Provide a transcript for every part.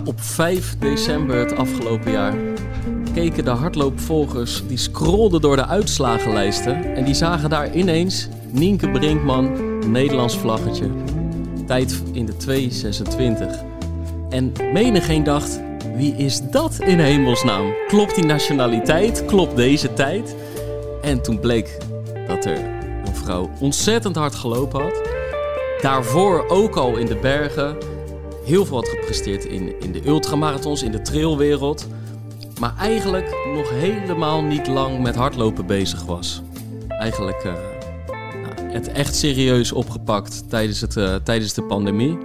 Op 5 december het afgelopen jaar keken de hardloopvolgers die scrollden door de uitslagenlijsten en die zagen daar ineens Nienke Brinkman, Nederlands vlaggetje, tijd in de 2.26. En menigeen dacht, wie is dat in hemelsnaam? Klopt die nationaliteit? Klopt deze tijd? En toen bleek dat er een vrouw ontzettend hard gelopen had. Daarvoor ook al in de bergen heel veel had gepresteerd in, in de ultramarathons, in de trailwereld. Maar eigenlijk nog helemaal niet lang met hardlopen bezig was. Eigenlijk uh, nou, het echt serieus opgepakt tijdens, het, uh, tijdens de pandemie.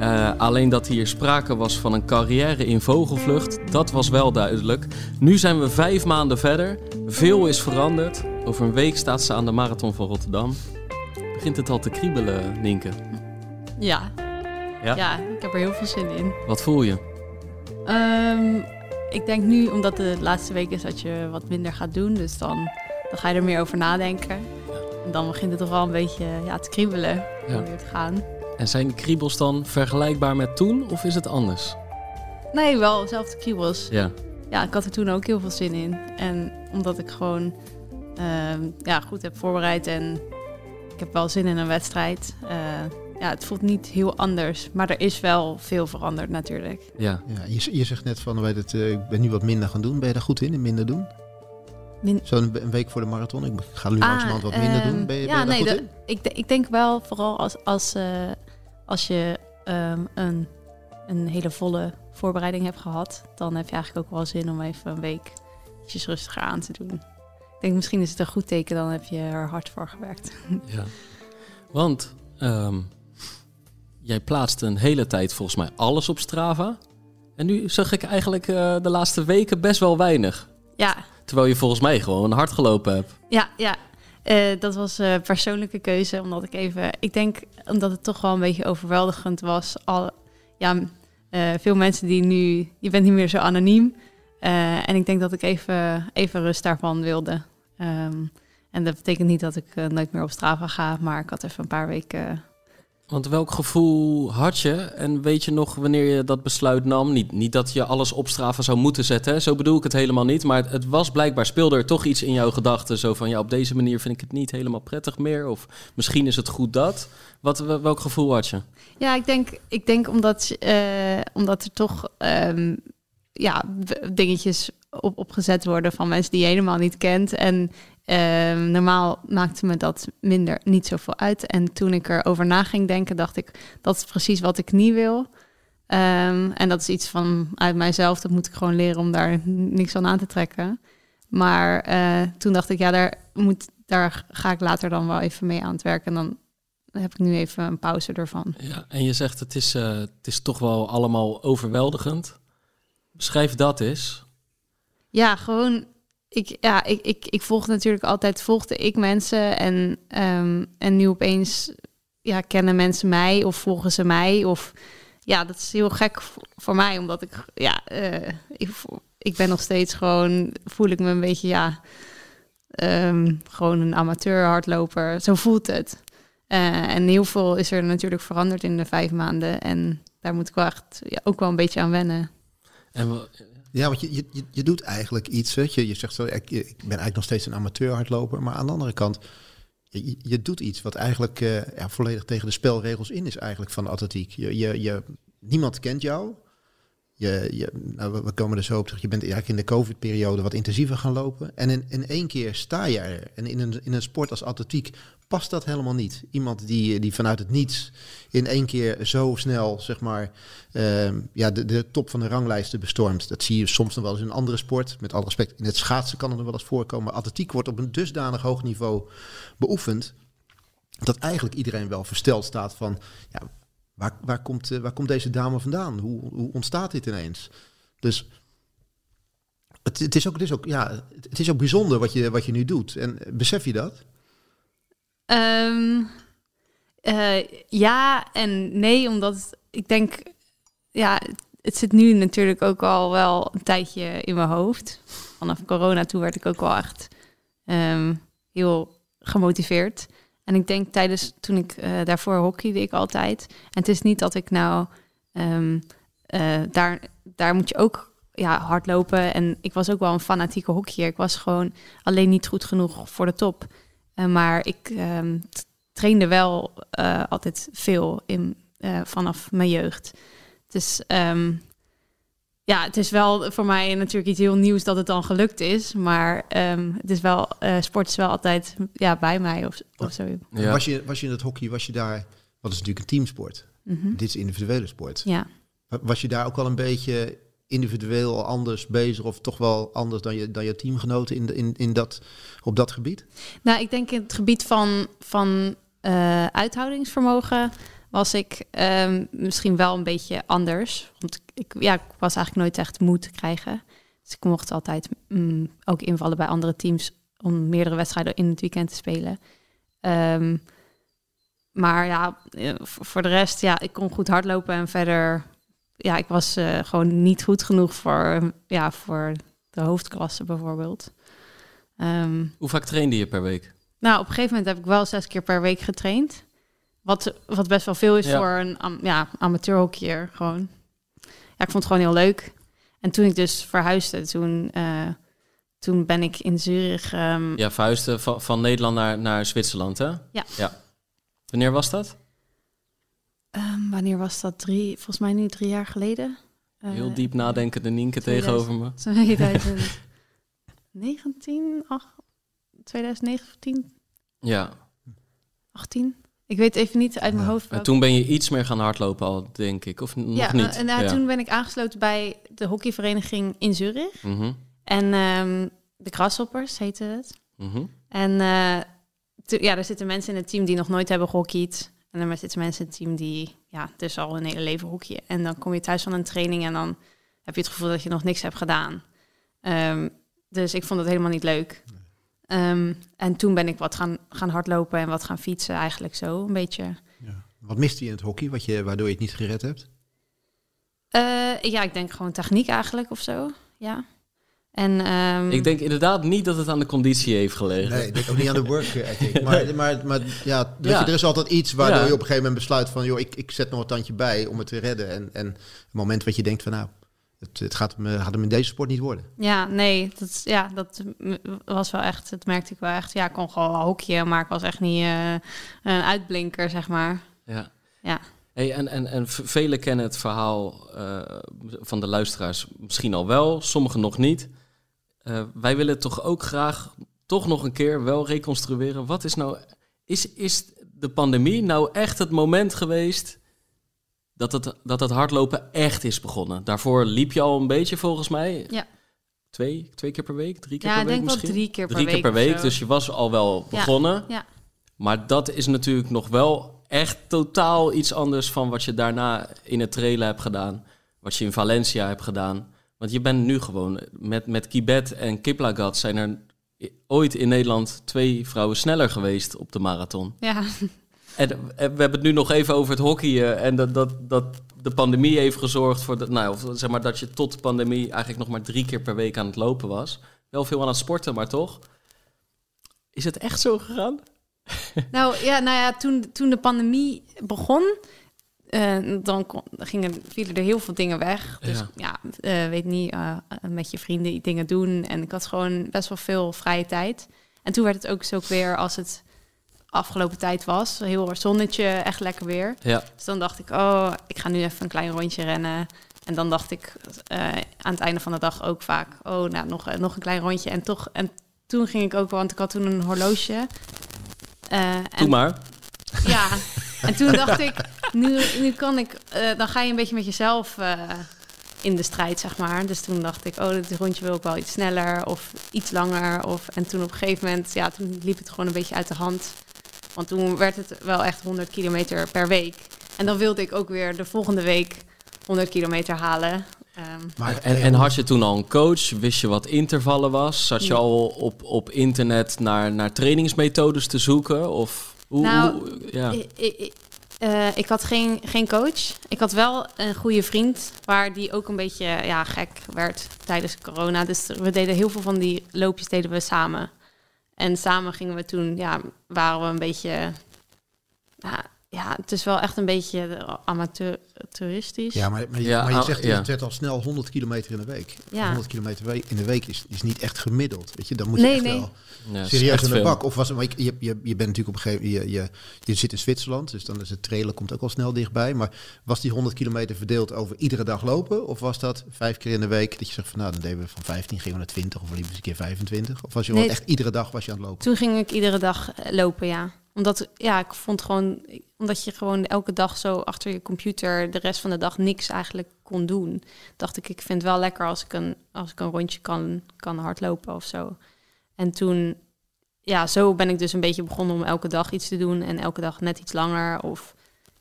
Uh, alleen dat hier sprake was van een carrière in vogelvlucht, dat was wel duidelijk. Nu zijn we vijf maanden verder. Veel is veranderd. Over een week staat ze aan de Marathon van Rotterdam. Begint het al te kriebelen, Nienke? Ja, ja? ja, ik heb er heel veel zin in. Wat voel je? Um, ik denk nu, omdat de laatste week is, dat je wat minder gaat doen. Dus dan, dan ga je er meer over nadenken. En dan begint het toch wel een beetje ja, te kriebelen om Ja. weer te gaan. En zijn die kriebels dan vergelijkbaar met toen of is het anders? Nee, wel dezelfde kriebels. Ja. Ja, ik had er toen ook heel veel zin in. En omdat ik gewoon ehm, ja, goed heb voorbereid en ik heb wel zin in een wedstrijd. Eh, ja, het voelt niet heel anders, maar er is wel veel veranderd natuurlijk. Ja. Ja, je, je zegt net van, weet het, eh, ik ben nu wat minder gaan doen. Ben je daar goed in, in minder doen? Min- Zo'n een week voor de marathon. Ik ga nu langzamerhand wat minder ehm, doen. Ben je, ja, ben je daar nee, goed in? ik, ik denk wel vooral als, als, eh, als je ehm, een, een hele volle voorbereiding hebt gehad, dan heb je eigenlijk ook wel zin om even een week ietsjes rustiger aan te doen. Ik denk misschien is het een goed teken, dan heb je er hard voor gewerkt. ja. Want ehm, jij plaatste een hele tijd volgens mij alles op Strava. En nu zag ik eigenlijk eh, de laatste weken best wel weinig. Ja, Terwijl je volgens mij gewoon hard gelopen hebt. ja, ja. Eh, dat was een persoonlijke keuze, omdat ik even... Ik denk omdat het toch wel een beetje overweldigend was. Al, ja, eh, veel mensen die nu... Je bent niet meer zo anoniem. Eh, en ik denk dat ik even, even rust daarvan wilde. Ehm, en dat betekent niet dat ik eh, nooit meer op Strava ga, maar ik had even een paar weken... Want welk gevoel had je? En weet je nog wanneer je dat besluit nam? Niet, niet dat je alles op Strava zou moeten zetten, zo bedoel ik het helemaal niet. Maar het, was blijkbaar, speelde er toch iets in jouw gedachten. Zo van, ja, op deze manier vind ik het niet helemaal prettig meer. Of misschien is het goed dat. Wat, wel- welk gevoel had je? Ja, ik denk, ik denk omdat, eh, omdat er toch ehm, ja, dingetjes op, opgezet worden van mensen die je helemaal niet kent. En ehm, normaal maakte me dat minder niet zoveel uit. En toen ik erover na ging denken, dacht ik, dat is precies wat ik niet wil. Ehm, en dat is iets van uit mijzelf. Dat moet ik gewoon leren om daar niks van aan te trekken. Maar eh, toen dacht ik, ja, daar, moet, daar ga ik later dan wel even mee aan het werken. En dan heb ik nu even een pauze ervan. Ja, en je zegt het is, eh, het is toch wel allemaal overweldigend. Beschrijf dat eens. Ja, gewoon. Ik, ja, ik, ik, ik volg natuurlijk altijd, volgde ik mensen en, ehm, en nu opeens ja, kennen mensen mij of volgen ze mij. Of ja, dat is heel gek voor mij, omdat ik, ja, eh, ik, ik ben nog steeds gewoon, voel ik me een beetje, ja, ehm, gewoon een amateur hardloper. Zo voelt het. Eh, en heel veel is er natuurlijk veranderd in de vijf maanden. En daar moet ik wel echt ja, ook wel een beetje aan wennen. En Ja, want je, je, je- doet eigenlijk iets. Je, je zegt zo, ik, ik ben eigenlijk nog steeds een amateur hardloper. Maar aan de andere kant, je, je- je doet iets wat eigenlijk eh, ja, volledig tegen de spelregels in is eigenlijk van de atletiek. Je, je, je, niemand kent jou. Je, nou, we- we komen er zo op terug. Je bent eigenlijk in de COVID-periode wat intensiever gaan lopen. En in, in één keer sta je er. En in een, in een sport als atletiek past dat helemaal niet. Iemand die, die vanuit het niets in één keer zo snel, zeg maar, ehm, ja, de, de top van de ranglijsten bestormt. Dat zie je soms nog wel eens in een andere sport. Met alle respect, in het schaatsen kan het nog wel eens voorkomen. Maar atletiek wordt op een dusdanig hoog niveau beoefend. Dat eigenlijk iedereen wel versteld staat van, ja, waar, waar, komt, eh, waar komt deze dame vandaan? Hoe, hoe ontstaat dit ineens? Dus het, is ook, het, is ook, ja, het is ook bijzonder wat je, wat je nu doet. En besef je dat? Ehm, eh, ja en nee, omdat ik denk, ja, het zit nu natuurlijk ook al wel een tijdje in mijn hoofd. Vanaf corona toe werd ik ook wel echt ehm, heel gemotiveerd. En ik denk tijdens toen ik uh, daarvoor hockeyde ik altijd. En het is niet dat ik nou ehm, eh, daar, daar moet je ook ja, hardlopen. En ik was ook wel een fanatieke hockeyer. Ik was gewoon alleen niet goed genoeg voor de top. Uh, maar ik um, trainde wel altijd veel in, vanaf mijn jeugd. Dus um, ja, het is wel voor mij natuurlijk iets heel nieuws dat het dan gelukt is. Maar um, het is wel, uh, sport is wel altijd ja, bij mij of, of zo. Ja. Was, je, was je in het hockey, was je daar, wat is natuurlijk een teamsport. Mm -hmm. Dit is individuele sport. Ja. Was je daar ook wel een beetje individueel anders bezig of toch wel anders dan je, dan je teamgenoten in, de, in, in dat, op dat gebied? Nou, ik denk in het gebied van, van uh, uithoudingsvermogen was ik um, misschien wel een beetje anders. Want ik, ja, ik was eigenlijk nooit echt moe te krijgen. Dus ik mocht altijd mm, ook invallen bij andere teams om meerdere wedstrijden in het weekend te spelen. Um, maar ja, voor de rest, ja, ik kon goed hardlopen en verder, ja, ik was uh, gewoon niet goed genoeg voor, ja, voor de hoofdklasse bijvoorbeeld. Um, Hoe vaak trainde je per week? Nou, op een gegeven moment heb ik wel zes keer per week getraind. Wat, wat best wel veel is ja. voor een am, ja, amateurhockeyer gewoon. Ja, ik vond het gewoon heel leuk. En toen ik dus verhuisde, toen, uh, toen ben ik in Zurich... Um... Ja, verhuisde van, van Nederland naar, naar Zwitserland, hè? Ja. ja. Wanneer was dat? Um, wanneer was dat? Drie, volgens mij nu drie jaar geleden. Uh, heel diep nadenkende Nienke 2000, tegenover me. 2019, 2019? Ja. 18? Ik weet even niet uit mijn ja. hoofd. En toen ben je iets meer gaan hardlopen al, denk ik, of nog ja, niet? En nou, ja. toen ben ik aangesloten bij de hockeyvereniging in Zurich. Mm -hmm. En um, de Grasshoppers heette het. Mm -hmm. En uh, ja, er zitten mensen in het team die nog nooit hebben gehockeyd. En er zitten mensen in het team die ja, dus al hun hele leven hockeyen. En dan kom je thuis van een training en dan heb je het gevoel dat je nog niks hebt gedaan. Um, dus ik vond het helemaal niet leuk. Um, en toen ben ik wat gaan, gaan hardlopen en wat gaan fietsen, eigenlijk zo een beetje. Ja. Wat miste je in het hockey, wat je, waardoor je het niet gered hebt? Uh, ja, ik denk gewoon techniek eigenlijk of zo. Ja. En, um... Ik denk inderdaad niet dat het aan de conditie heeft gelegen. Nee, ik denk ook niet aan de work ethic. maar, maar, maar ja, ja. Je, er is altijd iets waardoor ja. je op een gegeven moment besluit van... joh, ik, ik zet nog een tandje bij om het te redden. En, en het moment wat je denkt van nou, het, het gaat, hem, gaat hem in deze sport niet worden. Ja, nee, dat, ja, dat was wel echt, dat merkte ik wel echt. Ja, ik kon gewoon hokje, maar ik was echt niet uh, een uitblinker, zeg maar. Ja. Ja. Hey, en, en, en velen kennen het verhaal uh, van de luisteraars misschien al wel, sommigen nog niet. Uh, wij willen toch ook graag toch nog een keer wel reconstrueren. Wat is nou, is, is de pandemie nou echt het moment geweest dat het, dat het hardlopen echt is begonnen? Daarvoor liep je al een beetje volgens mij. Ja. Twee, twee keer per week, drie keer ja, per week denk misschien? wel drie keer per drie week. keer per week, dus je was al wel begonnen. Ja. ja. Maar dat is natuurlijk nog wel echt totaal iets anders van wat je daarna in het trailen hebt gedaan. Wat je in Valencia hebt gedaan. Want je bent nu gewoon met, met Kibet en Kiplagat zijn er ooit in Nederland twee vrouwen sneller geweest op de marathon. Ja. En, we hebben het nu nog even over het hockeyen en dat, dat, dat de pandemie heeft gezorgd voor dat, nou, of zeg maar dat je tot de pandemie eigenlijk nog maar drie keer per week aan het lopen was. Wel veel aan het sporten, maar toch. Is het echt zo gegaan? Nou ja, nou ja toen, toen de pandemie begon, uh, dan kon, gingen, vielen er heel veel dingen weg. Dus ja, ja uh, weet niet, uh, met je vrienden dingen doen. En ik had gewoon best wel veel vrije tijd. En toen werd het ook zo weer als het afgelopen tijd was. Heel zonnetje, echt lekker weer. Ja. Dus dan dacht ik, oh, ik ga nu even een klein rondje rennen. En dan dacht ik aan het einde van de dag ook vaak, oh, nou, nog, nog een klein rondje. En toch, en toen ging ik ook, want ik had toen een horloge. Doe en, maar. Ja, en toen dacht ik, nu, nu kan ik, uh, dan ga je een beetje met jezelf uh, in de strijd, zeg maar. Dus toen dacht ik, oh, dit rondje wil ik wel iets sneller of iets langer. Of, en toen op een gegeven moment, ja, toen liep het gewoon een beetje uit de hand. Want toen werd het wel echt 100 kilometer per week. En dan wilde ik ook weer de volgende week 100 kilometer halen. Ehm, Maar, En, en had je toen al een coach? Wist je wat intervallen was? Zat je al op, op internet naar, naar trainingsmethodes te zoeken? Of hoe, Nou, hoe- ja. Ik, ik, eh, ik had geen, geen coach. Ik had wel een goede vriend, waar die ook een beetje ja, gek werd tijdens corona. Dus we deden heel veel van die loopjes deden we samen. En samen gingen we toen, ja, waren we een beetje... ja het is wel echt een beetje amateuristisch. ja, maar, maar, je, Ja, maar je ah, zegt ja. het werd al snel 100 kilometer in de week. Ja. 100 kilometer we- in de week is, is niet echt gemiddeld. Weet je, dan moet je Nee, echt nee. wel serieus echt aan de veel. bak. Of was het, maar je, je, je, bent natuurlijk op een gegeven moment, je, je, je zit in Zwitserland, dus dan is het trailen komt ook al snel dichtbij. Maar was die 100 kilometer verdeeld over iedere dag lopen? Of was dat vijf keer in de week dat je zegt van nou, dan deden we van 15, gingen we naar 20 of liever eens een keer 25? Of was je Nee, wel echt iedere dag was je aan het lopen? Toen ging ik iedere dag eh, lopen, ja. Omdat, ja, ik vond gewoon... Omdat je gewoon elke dag zo achter je computer... de rest van de dag niks eigenlijk kon doen. Dacht ik, ik vind het wel lekker als ik een, als ik een rondje kan, kan hardlopen of zo. En toen... Ja, zo ben ik dus een beetje begonnen om elke dag iets te doen. En elke dag net iets langer. Of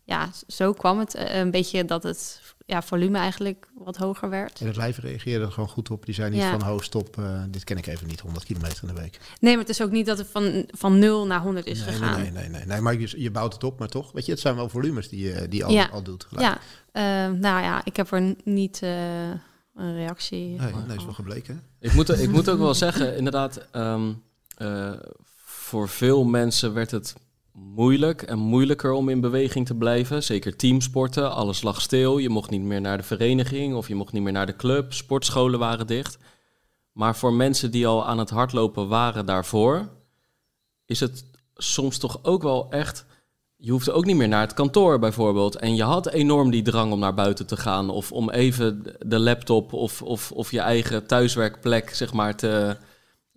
ja, zo kwam het eh, een beetje dat het ja, volume eigenlijk wat hoger werd. En het lijf reageerde er gewoon goed op. Die zei niet Ja. van, ho, stop, eh, dit ken ik even niet, 100 kilometer in de week. Nee, maar het is ook niet dat het van, van 0 naar 100 is nee, gegaan. nee, nee, nee, nee, nee. Maar je, je bouwt het op, maar toch, weet je, het zijn wel volumes die, je- die al, Ja. al doet. gelijk. Ja, eh, nou ja, ik heb er niet eh, een reactie. Nee, van nee, is wel gebleken. Ik moet, ik moet ook wel zeggen, inderdaad, ehm, eh, voor veel mensen werd het moeilijk en moeilijker om in beweging te blijven. Zeker teamsporten, alles lag stil. Je mocht niet meer naar de vereniging of je mocht niet meer naar de club. Sportscholen waren dicht. Maar voor mensen die al aan het hardlopen waren daarvoor, is het soms toch ook wel echt. Je hoefde ook niet meer naar het kantoor bijvoorbeeld. En je had enorm die drang om naar buiten te gaan. Of om even de laptop of, of, of je eigen thuiswerkplek, zeg maar, te.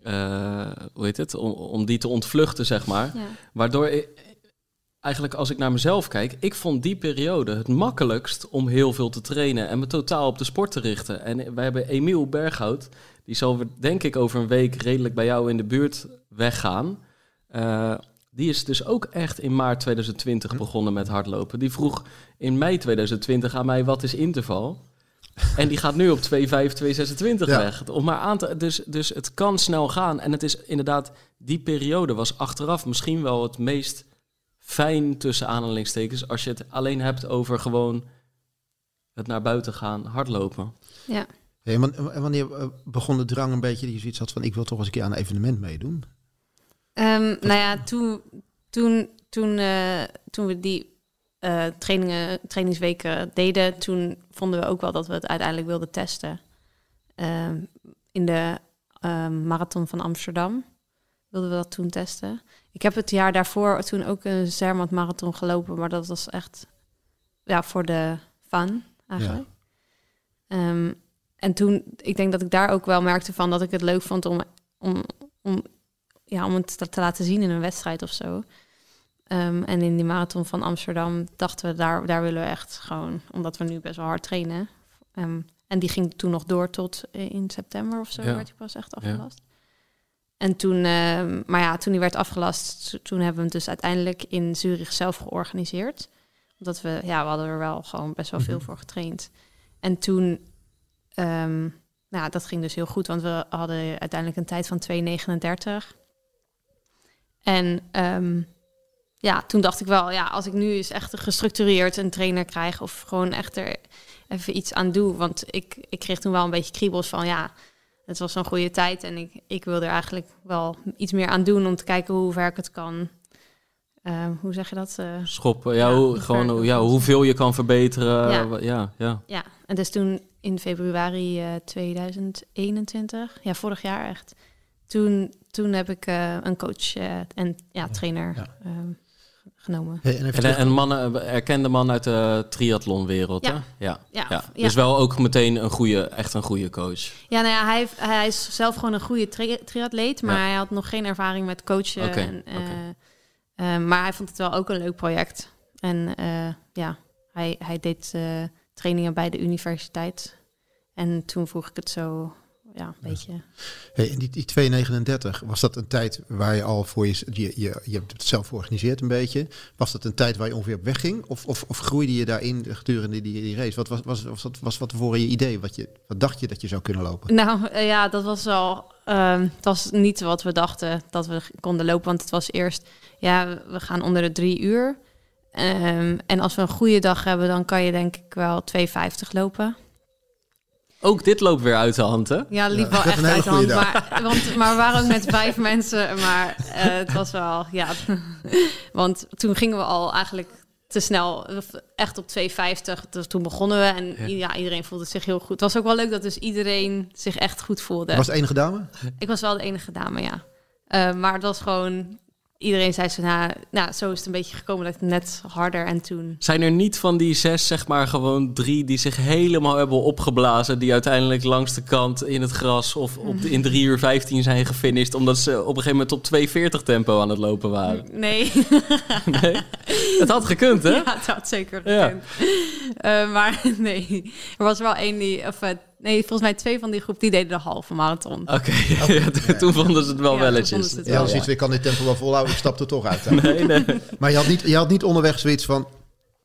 Eh, hoe heet het? Om, om die te ontvluchten, zeg maar. Ja. Waardoor ik, eigenlijk als ik naar mezelf kijk, ik vond die periode het makkelijkst om heel veel te trainen en me totaal op de sport te richten. En wij hebben Emiel Berghout, die zal denk ik over een week redelijk bij jou in de buurt weggaan. Eh, die is dus ook echt in maart 2020 begonnen met hardlopen. Die vroeg in mei 2020 aan mij wat is interval. En die gaat nu op 2,5, 2,26 Ja. weg. Om maar aan te, dus, dus het kan snel gaan. En het is inderdaad, die periode was achteraf misschien wel het meest fijn tussen aanhalingstekens. Als je het alleen hebt over gewoon het naar buiten gaan, hardlopen. Ja. Hey, en wan- en wanneer eh, begon de drang een beetje dat je zoiets had van ik wil toch eens een keer aan een evenement meedoen? Ehm, nou ja, toen, toen, toen, eh, toen we die eh, trainingen, trainingsweken deden, toen vonden we ook wel dat we het uiteindelijk wilden testen. Ehm, in de ehm, marathon van Amsterdam wilden we dat toen testen. Ik heb het jaar daarvoor toen ook een Zermatt marathon gelopen, maar dat was echt ja, voor de fun eigenlijk. Ehm, en toen, ik denk dat ik daar ook wel merkte van dat ik het leuk vond om, om, om, ja, om het te, te laten zien in een wedstrijd of zo. Ehm, en in die marathon van Amsterdam dachten we, daar, daar willen we echt gewoon, omdat we nu best wel hard trainen. Ehm, en die ging toen nog door tot eh, in september of zo, Ja. werd hij pas echt afgelast. En toen, ehm, maar ja, toen die werd afgelast, to- toen hebben we hem dus uiteindelijk in Zurich zelf georganiseerd. Omdat we, ja, we hadden er wel gewoon best wel veel Mhm. voor getraind. En toen, ehm, nou, ja, dat ging dus heel goed, want we hadden uiteindelijk een tijd van 2,39. En ehm, ja, toen dacht ik wel, ja, als ik nu eens echt gestructureerd een trainer krijg of gewoon echt er even iets aan doe. Want ik, ik kreeg toen wel een beetje kriebels van, ja, het was een goede tijd en ik, ik wil er eigenlijk wel iets meer aan doen om te kijken hoe ver ik het kan. eh, hoe zeg je dat? eh, Schoppen, ja, Ja, hoe, gewoon ja, hoeveel je kan verbeteren. Ja. Ja, ja, en dus toen in februari eh, 2021, ja, vorig jaar echt, toen, toen heb ik eh, een coach eh, en ja, trainer Ja. ehm, genomen. Hey, en En, en mannen, erkende man uit de triathlonwereld, Ja. hè? Ja. Ja, ja. ja. Dus wel ook meteen een goede, echt een goede coach. Ja, nou ja, hij, hij is zelf gewoon een goede tri triatleet, maar Ja. hij had nog geen ervaring met coachen. Oké, en, eh, eh, maar hij vond het wel ook een leuk project. En eh, ja, hij, hij deed eh, trainingen bij de universiteit. En toen vroeg ik het zo ja, een beetje. Hey, en die, die 239, was dat een tijd waar je al voor je, je, je, je hebt het zelf georganiseerd een beetje. Was dat een tijd waar je ongeveer op weg ging? Of, of, of groeide je daarin gedurende die, die race? Wat was, was, was, was, was wat voor je idee? Wat, je, wat dacht je dat je zou kunnen lopen? Nou eh, ja, dat was wel. ehm, het was niet wat we dachten dat we konden lopen. Want het was eerst, ja, we gaan onder de drie uur. Ehm, en als we een goede dag hebben, dan kan je denk ik wel 2,50 lopen. Ook dit loopt weer uit de hand, hè? Ja, liep Ja, wel echt uit de hand. Maar, want, maar we waren ook met vijf mensen. Maar eh, het was wel, ja. want toen gingen we al eigenlijk te snel, echt op 2,50. Dus toen begonnen we en ja. iedereen voelde zich heel goed. Het was ook wel leuk dat dus iedereen zich echt goed voelde. Was het enige dame? Ik was wel de enige dame, ja. Eh, maar het was gewoon... Iedereen zei zo, nou, nou, zo is het een beetje gekomen dat het net harder en toen... Zijn er niet van die zes, zeg maar, gewoon drie die zich helemaal hebben opgeblazen, die uiteindelijk langs de kant in het gras of op de, in 3 uur 15 zijn gefinished, omdat ze op een gegeven moment op 2,40 tempo aan het lopen waren? Nee, Nee? Het had gekund, hè? ja, het had zeker Ja. gekund. Eh, maar nee, er was wel één die... Of, eh, nee, volgens mij twee van die groep die deden de halve marathon. Oké, ja, toen- toen vonden ze het wel Ja, welletjes. het Ja, als iets, ik kan dit tempo wel volhouden, ik stap er toch uit. Nee, nee. Maar je had, niet, je had niet onderweg zoiets van,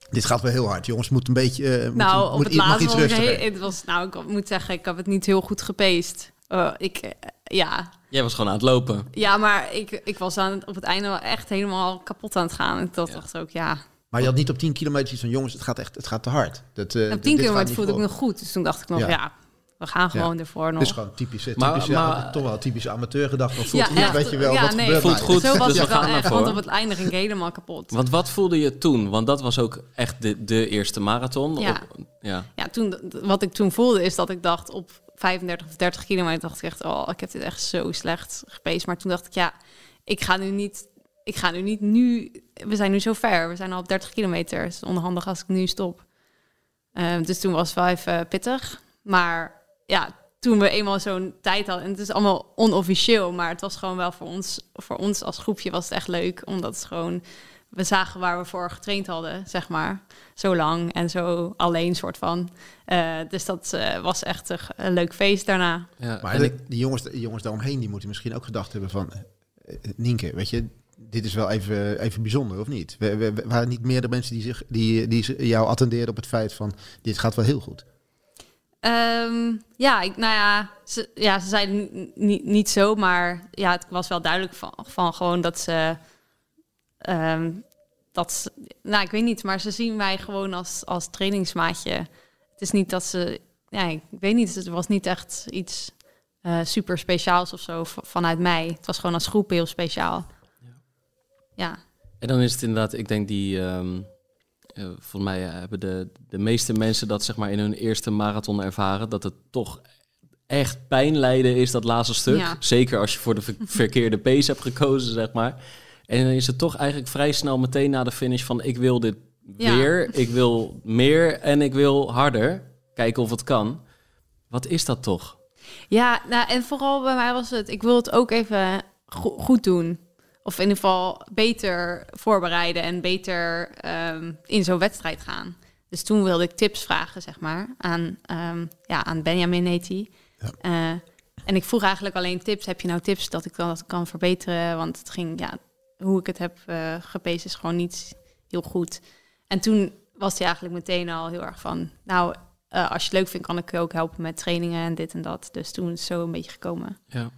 dit gaat wel heel hard. Jongens, moet een beetje, eh, moet, nou, op moet, het mag laatste iets was heel- het was, nou, ik moet zeggen, ik heb het niet heel goed gepeest. Eh, ik, eh, ja, Jij was gewoon aan het lopen. ja, maar ik, ik was aan het, op het einde wel echt helemaal kapot aan het gaan. Ik dacht Ja. echt ook, ja. Maar je had niet op 10 kilometer iets van, jongens, het gaat echt het gaat te hard. Dat, eh, Op dit 10 gaat kilometer voelde ik me goed. Dus toen dacht ik nog, Ja. ja, we gaan gewoon ervoor nog. Dit is gewoon typisch, eh, Maar- typisch maar- ja, toch wel typisch amateurgedachte. Maar voelt Ja, goed, echt. weet je wel, Ja, wat nee. gebeurt Voelt goed, Zo was dus we het wel echt, want op het einde ging ik helemaal kapot. Want wat voelde je toen? Want dat was ook echt de, de eerste marathon. Ja. Op- ja. Ja, toen, wat ik toen voelde is dat ik dacht op 35 of 30 kilometer dacht ik echt, oh, ik heb dit echt zo slecht gepeest. Maar toen dacht ik, ja, ik ga nu niet, ik ga nu niet nu, we zijn nu zo ver, we zijn al op 30 kilometer. Het is onhandig als ik nu stop. Ehm, dus toen was het wel even pittig. Maar ja, toen we eenmaal zo'n tijd hadden, en het is allemaal onofficieel, maar het was gewoon wel voor ons, voor ons als groepje was het echt leuk, omdat het gewoon, we zagen waar we voor getraind hadden, zeg maar, zo lang en zo alleen soort van. Eh, dus dat eh, was echt een, een leuk feest daarna. Ja. Maar en de- ik, die, jongens, die jongens daaromheen, die moeten misschien ook gedacht hebben van... eh, Nienke, weet je, dit is wel even, even bijzonder, of niet? We, we, we waren niet meerdere mensen die, zich, die, die jou attendeerden op het feit van... dit gaat wel heel goed. Ehm, ja, ik, nou ja ze, ja, ze zeiden niet, niet zo, maar ja, het was wel duidelijk van, van gewoon dat ze, ehm, dat ze, nou, ik weet niet, maar ze zien mij gewoon als, als trainingsmaatje. Het is niet dat ze, ja, ik weet niet, het was niet echt iets eh, super speciaals of zo vanuit mij. Het was gewoon als groep heel speciaal. Ja, en dan is het inderdaad, ik denk die... ehm eh, volgens mij eh, hebben de, de meeste mensen dat zeg maar in hun eerste marathon ervaren. Dat het toch echt pijn lijden is, dat laatste stuk. Ja. Zeker als je voor de ver- verkeerde pace hebt gekozen, zeg maar. En dan is het toch eigenlijk vrij snel meteen na de finish van... ik wil dit Ja. weer, ik wil meer en ik wil harder. Kijken of het kan. Wat is dat toch? Ja, nou, en vooral bij mij was het, ik wil het ook even go- goed doen. Of in ieder geval beter voorbereiden en beter ehm, in zo'n wedstrijd gaan. Dus toen wilde ik tips vragen, zeg maar, aan, ehm, ja, aan Benjamin heet hij. Ja. Eh, en ik vroeg eigenlijk alleen tips. Heb je nou tips dat ik dat kan verbeteren? Want het ging, ja, hoe ik het heb eh gepeest is gewoon niet heel goed. En toen was hij eigenlijk meteen al heel erg van, nou, eh, als je het leuk vindt, kan ik je ook helpen met trainingen en dit en dat. Dus toen is het zo een beetje gekomen. Ja.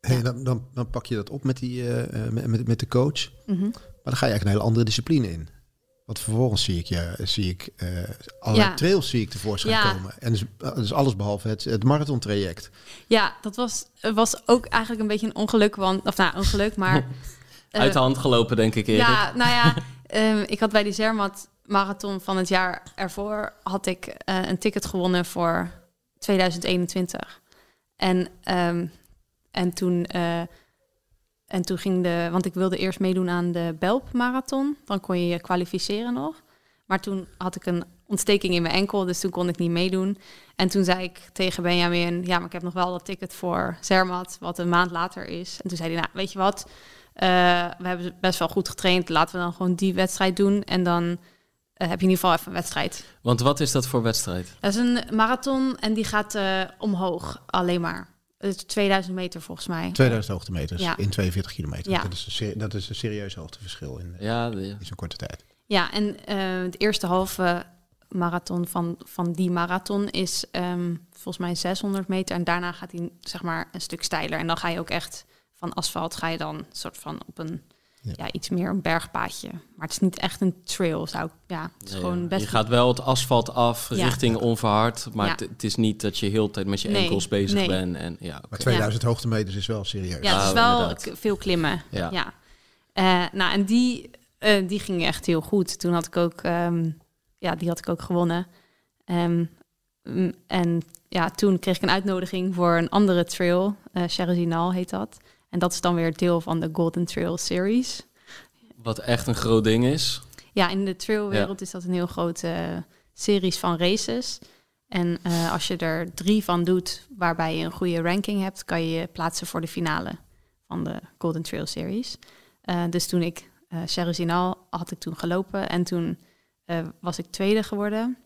Hey, dan, dan, dan pak je dat op met, die, eh, eh, met, met, met de coach. Mhm. Maar dan ga je eigenlijk een hele andere discipline in. Want vervolgens zie ik, je, zie ik eh, allerlei Ja. trails zie ik tevoorschijn Ja. komen. En dus, dus alles behalve het, het marathontraject. Ja, dat was, het was ook eigenlijk een beetje een ongeluk. Want, of nou, ongeluk, maar... Uit de hand gelopen, denk ik, Erik. Ja, nou ja, ehm, ik had bij die Zermatt marathon van het jaar ervoor... had ik eh, een ticket gewonnen voor 2021. En, ehm, en, toen, eh, en toen ging de... Want ik wilde eerst meedoen aan de Belp marathon. Dan kon je je kwalificeren nog. Maar toen had ik een ontsteking in mijn enkel, dus toen kon ik niet meedoen. En toen zei ik tegen Benjamin, ja, maar ik heb nog wel dat ticket voor Zermatt, wat een maand later is. En toen zei hij, nou, weet je wat, Eh, we hebben best wel goed getraind, laten we dan gewoon die wedstrijd doen. En dan heb je in ieder geval even een wedstrijd. Want wat is dat voor wedstrijd? Dat is een marathon en die gaat eh, omhoog alleen maar. Het is 2000 meter volgens mij. 2000 hoogtemeters Ja. in 42 kilometer. Ja. Dat, is een dat is een serieus hoogteverschil in, Ja, de- in zo'n korte tijd. Ja, en eh, de eerste halve marathon van, van die marathon is ehm, volgens mij 600 meter. En daarna gaat hij zeg maar een stuk steiler. En dan ga je ook echt van asfalt ga je dan soort van op een Ja. ja. iets meer een bergpaadje. Maar het is niet echt een trail, zou ik. Ja, het is Nee, gewoon ja. best. Je gaat wel het asfalt af Ja. richting onverhard, maar Ja. het, is niet dat je heel de tijd met je Nee, enkels bezig nee. bent. En, ja, oké. Maar 2000 hoogtemeters is wel serieus. Ja, het is Ah, wel veel klimmen. Ja. Ja. Eh, nou, en die, eh, die ging echt heel goed. Toen had ik ook, ehm, ja, die had ik ook gewonnen. Ehm, mm, en ja, toen kreeg ik een uitnodiging voor een andere trail. eh Cherezinal heet dat. En dat is dan weer deel van de Golden Trail Series. Wat echt een groot ding is. Ja, in de trailwereld is dat een heel grote eh, series van races. En eh, als je er drie van doet, waarbij je een goede ranking hebt, kan je je plaatsen voor de finale van de Golden Trail Series. Eh, dus toen ik uh, Cherezinal had ik toen gelopen en toen was ik tweede geworden.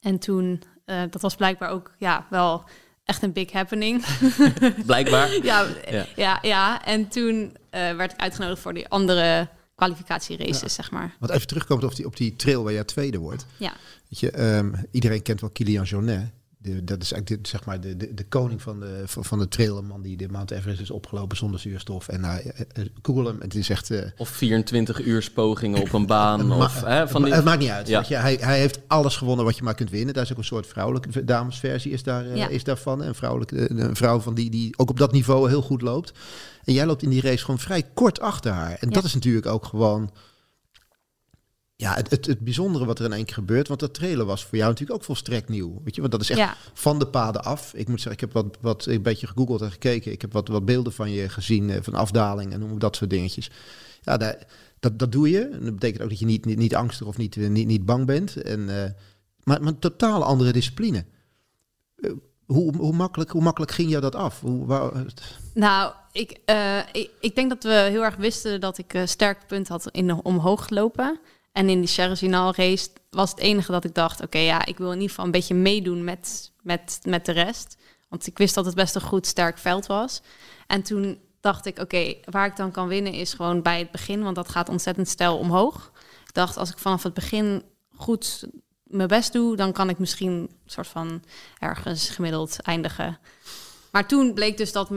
En toen, dat was blijkbaar ook ja, wel echt een big happening. Blijkbaar. ja, Ja. ja. Ja, en toen eh, werd ik uitgenodigd voor die andere kwalificatieraces, Ja. zeg maar. Want even terugkomend op die, op die trail waar jij tweede wordt. Ja. Weet je, ehm, iedereen kent wel Kilian Jornet. De, dat is eigenlijk de, zeg maar de, de, de koning van de, van, van de trail. Een man die de Mount Everest is opgelopen zonder zuurstof. En nou, eh, eh, google hem. Het is echt... eh, Of 24 uur pogingen op een baan. Ma- of, hè, van die... Het maakt niet uit. Ja. je. Hij, hij heeft alles gewonnen wat je maar kunt winnen. Daar is ook een soort vrouwelijke damesversie is, daar, Ja. is daarvan. Een, vrouwelijke, een vrouw van die, die ook op dat niveau heel goed loopt. En jij loopt in die race gewoon vrij kort achter haar. En Ja. dat is natuurlijk ook gewoon... Ja, het, het, het bijzondere wat er in één keer gebeurt. Want dat trailer was voor jou natuurlijk ook volstrekt nieuw. Weet je, want dat is echt Ja. van de paden af. Ik moet zeggen, ik heb wat, wat een beetje gegoogeld en gekeken. Ik heb wat, wat beelden van je gezien, eh, van afdaling en noem dat soort dingetjes. Ja, daar, dat, dat doe je. En dat betekent ook dat je niet, niet, niet angstig of niet, eh, niet, niet bang bent. En, eh, maar, maar een totaal andere discipline. Hoe, hoe, makkelijk, hoe makkelijk ging jou dat af? Hoe, waar, Nou, ik, ik, ik denk dat we heel erg wisten dat ik een sterk punt had in de omhoog lopen. En in die Cherezinal race was het enige dat ik dacht... oké, ja, ik wil in ieder geval een beetje meedoen met, met, met de rest. Want ik wist dat het best een goed, sterk veld was. En toen dacht ik, oké, waar ik dan kan winnen is gewoon bij het begin... want dat gaat ontzettend stijl omhoog. Ik dacht, als ik vanaf het begin goed mijn best doe... dan kan ik misschien soort van ergens gemiddeld eindigen. Maar toen bleek dus dat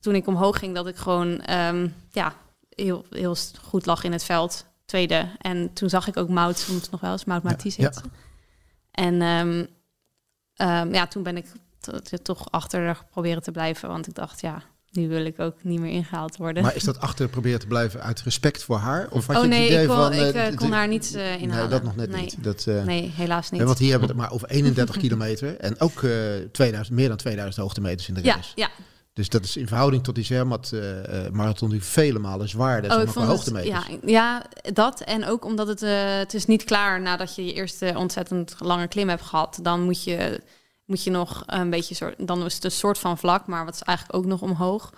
toen ik omhoog ging, dat ik gewoon ehm, ja, heel, heel goed lag in het veld. Tweede. En toen zag ik ook Mout, soms nog wel eens, Mout ja. ze. En ehm, ehm, ja, toen ben ik to- to- toch achter er proberen te blijven. Want ik dacht, ja, nu wil ik ook niet meer ingehaald worden. maar is dat achter proberen te blijven uit respect voor haar? Of had oh je het nee, idee ik, kon, van... ik eh, eh, d- kon haar niet eh, inhalen. Nee, dat nog net nee. niet. Dat, eh, Nee, helaas niet. want hier hebben we het maar over 31 kilometer. En ook eh 2000, meer dan 2000 hoogtemeters in de ja, race. ja. Dus dat is in verhouding tot die Zermatt eh, eh, marathon natuurlijk vele malen zwaarder. Oh, qua het, hoogtemeters. ja, ja, dat. En ook omdat het, eh, het is niet klaar nadat je je eerste ontzettend lange klim hebt gehad. Dan moet je, moet je nog een beetje soort. Dan is het een soort van vlak, maar wat is eigenlijk ook nog omhoog.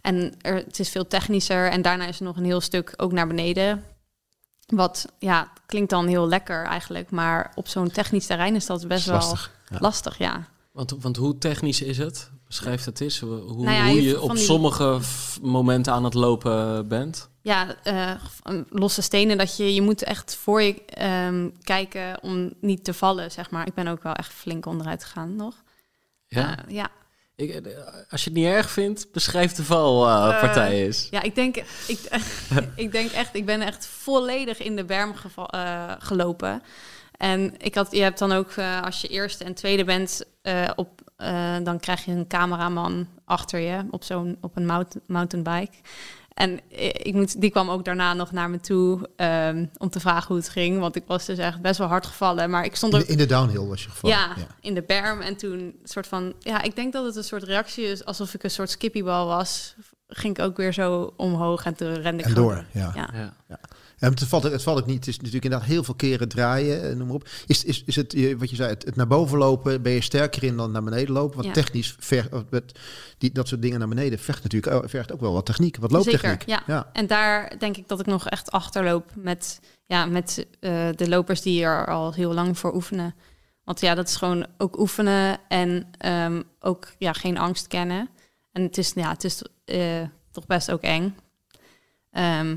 En er, het is veel technischer. En daarna is er nog een heel stuk ook naar beneden. Wat ja, klinkt dan heel lekker eigenlijk. Maar op zo'n technisch terrein is dat best is lastig, wel ja. lastig, ja. Want, want hoe technisch is het? Beschrijf het eens. Hoe, hoe Nou ja, hoe je- op die- sommige momenten aan het lopen bent. Ja, eh, losse stenen, dat je, je moet echt voor je ehm, kijken om niet te vallen, zeg maar. Ik ben ook wel echt flink onderuit gegaan nog. Ja? Eh, ja. Ik, eh, als je het niet erg vindt, beschrijf de valpartij eens. ja, ik denk, ik, ik denk echt, ik ben echt volledig in de berm eh, gelopen. En ik had, je hebt dan ook, eh, als je eerste en tweede bent, eh, op, eh, dan krijg je een cameraman achter je op zo'n op een mount, mountainbike. En ik moet, die kwam ook daarna nog naar me toe ehm, om te vragen hoe het ging. Want ik was dus echt best wel hard gevallen. Maar ik stond In, ook de- in de downhill was je gevallen. ja, in de berm. En toen soort van... Ja, ik denk dat het een soort reactie is alsof ik een soort skippybal was. Ging ik ook weer zo omhoog en toen rende ik En door, ja. Ja. Ja. Ja, het, valt, het valt ook niet. Het is natuurlijk inderdaad heel veel keren draaien, eh, noem maar op. Is, is, is het, wat je zei, het, het naar boven lopen, ben je sterker in dan naar beneden lopen? Want Ja. technisch, ver, die, dat soort dingen naar beneden, vergt natuurlijk vergt ook wel wat techniek, wat looptechniek. Zeker, ja. En daar denk ik dat ik nog echt achterloop met, ja, met eh, de lopers die er al heel lang voor oefenen. Want ja, dat is gewoon ook oefenen en ehm, ook ja, geen angst kennen. En het is, ja, het is eh, toch best ook eng. Ehm,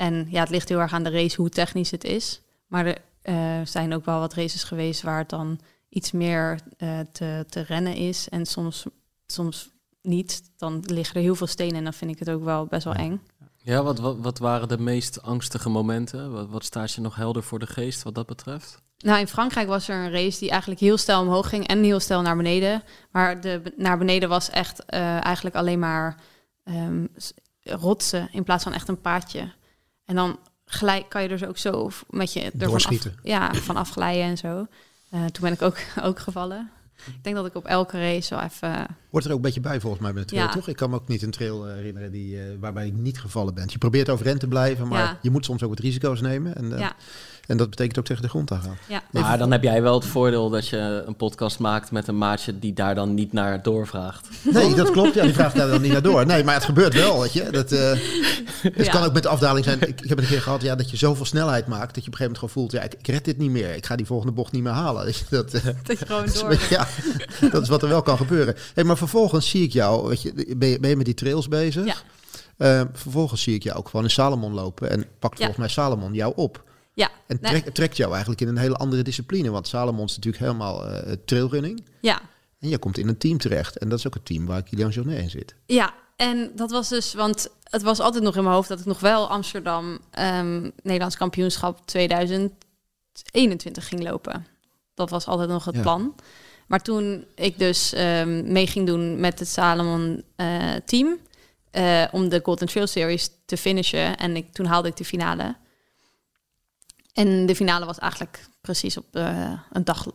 en ja, het ligt heel erg aan de race hoe technisch het is. Maar er eh, zijn ook wel wat races geweest waar het dan iets meer eh, te, te rennen is. En soms, soms niet. Dan liggen er heel veel stenen en dan vind ik het ook wel best wel eng. Ja, wat, wat, wat waren de meest angstige momenten? Wat, wat staat je nog helder voor de geest wat dat betreft? Nou, in Frankrijk was er een race die eigenlijk heel snel omhoog ging en heel snel naar beneden. Maar de naar beneden was echt eh, eigenlijk alleen maar ehm, s- rotsen in plaats van echt een paadje. En dan gelijk kan je zo ook zo met je ervan af, ja, van afglijden en zo. Eh, toen ben ik ook, ook gevallen. Ik denk dat ik op elke race wel even... Hoort er ook een beetje bij volgens mij bij de trail, Ja. toch? Ik kan me ook niet een trail eh, herinneren die, eh, waarbij ik niet gevallen ben. Je probeert overeind te blijven, maar Ja. je moet soms ook wat risico's nemen. En, ja, en dat betekent ook tegen de grond aan gaan. ja. Maar dan heb jij wel het voordeel dat je een podcast maakt met een maatje die daar dan niet naar doorvraagt. Nee, dat klopt. Ja, die vraagt daar dan niet naar door. Nee, maar het gebeurt wel, weet je. Dat, eh, het Ja. kan ook met de afdaling zijn. Ik, ik heb het een keer gehad ja, dat je zoveel snelheid maakt... dat je op een gegeven moment gewoon voelt... ja, ik, ik red dit niet meer. Ik ga die volgende bocht niet meer halen. Dat, eh, Dat je gewoon door... ja, dat is wat er wel kan gebeuren. Hey, maar vervolgens zie ik jou... Weet je, ben, je, ben je met die trails bezig? Ja. Eh, vervolgens zie ik jou ook gewoon in Salomon lopen... en pakt Ja. volgens mij Salomon jou op. Ja, En Nee. trek- trekt jou eigenlijk in een hele andere discipline. Want Salomon is natuurlijk helemaal eh trailrunning... ja. En je komt in een team terecht. En dat is ook het team waar Kilian Jornet in zit. Ja, en dat was dus, want het was altijd nog in mijn hoofd dat ik nog wel Amsterdam ehm, Nederlands kampioenschap 2021 ging lopen. Dat was altijd nog het Ja. plan. Maar toen ik dus ehm, mee ging doen met het Salomon eh, team eh, om de Golden Trail Series te finishen en ik, toen haalde ik de finale. En de finale was eigenlijk precies op eh, een dag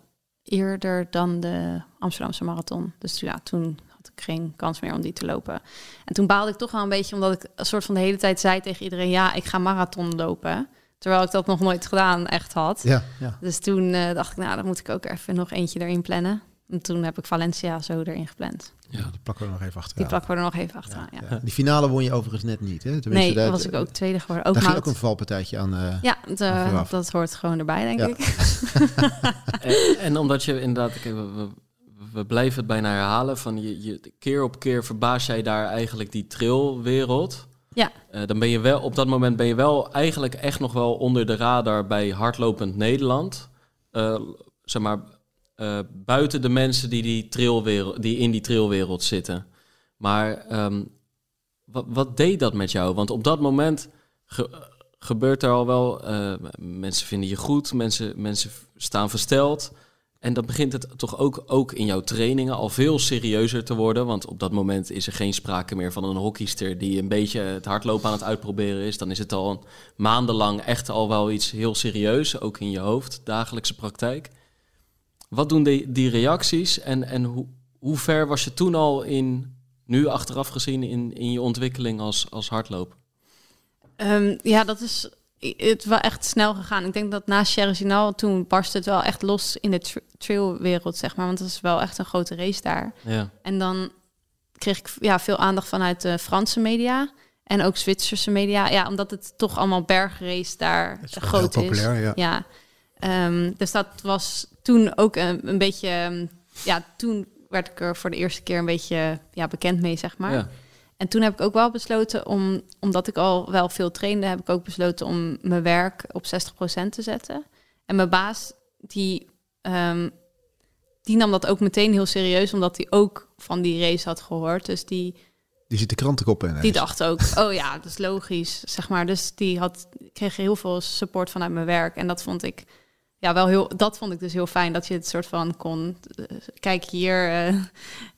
eerder dan de Amsterdamse marathon. Dus ja, toen had ik geen kans meer om die te lopen. En toen baalde ik toch wel een beetje, omdat ik een soort van de hele tijd zei tegen iedereen: ja, ik ga marathon lopen. Terwijl ik dat nog nooit gedaan echt had. Ja, ja. Dus toen eh, dacht ik, nou, dan moet ik ook even nog eentje erin plannen. En toen heb ik Valencia zo erin gepland. Ja. Die plakken we er nog even achteraan. Die plakken we er nog even achteraan. Ja. Ja. Die finale won je overigens net niet, hè? Tenminste, Nee, daar- dan was ik ook tweede geworden. Ook Daar ging ook een valpartijtje aan. eh, Ja, de- vooraf. dat hoort gewoon erbij, denk Ja. ik. En, en omdat je inderdaad, kijk, we, blijven het bijna herhalen, van je, je, keer op keer verbaas jij daar eigenlijk die trailwereld. Ja. Eh, dan ben je wel, op dat moment ben je wel eigenlijk echt nog wel onder de radar bij hardlopend Nederland. Eh, zeg maar, eh, buiten de mensen die, die, die in die trailwereld zitten. Maar ehm, wat, wat deed dat met jou? Want op dat moment ge- gebeurt er al wel, eh, mensen vinden je goed, mensen, mensen staan versteld. En dan begint het toch ook, ook in jouw trainingen al veel serieuzer te worden. Want op dat moment is er geen sprake meer van een hockeyster die een beetje het hardlopen aan het uitproberen is. Dan is het al maandenlang echt al wel iets heel serieus, ook in je hoofd, dagelijkse praktijk. Wat doen die, die reacties en, en hoe, hoe ver was je toen al in, nu achteraf gezien, in, in je ontwikkeling als, als hardloper? Ehm, ja, dat is het wel echt snel gegaan. Ik denk dat na Cherzinal toen barstte het wel echt los in de tra- trailwereld, zeg maar. Want dat is wel echt een grote race daar. Ja. En dan kreeg ik ja, veel aandacht vanuit de Franse media en ook Zwitserse media. Ja, omdat het toch allemaal bergrace daar Het is groot heel is. populair, ja. Ja, Ehm, dus dat was toen ook een, een beetje... ehm, ja, toen werd ik er voor de eerste keer een beetje ja, bekend mee, zeg maar. ja. En toen heb ik ook wel besloten om, omdat ik al wel veel trainde, heb ik ook besloten om mijn werk op 60% te zetten. En mijn baas, die, ehm, die nam dat ook meteen heel serieus, omdat hij ook van die race had gehoord. Dus die, Die zit de krantenkoppen in. die dacht ook, oh ja, dat is logisch, zeg maar. Dus die had, kreeg heel veel support vanuit mijn werk. En dat vond ik, ja, wel heel, dat vond ik dus heel fijn, dat je het soort van kon, eh, kijk hier, eh,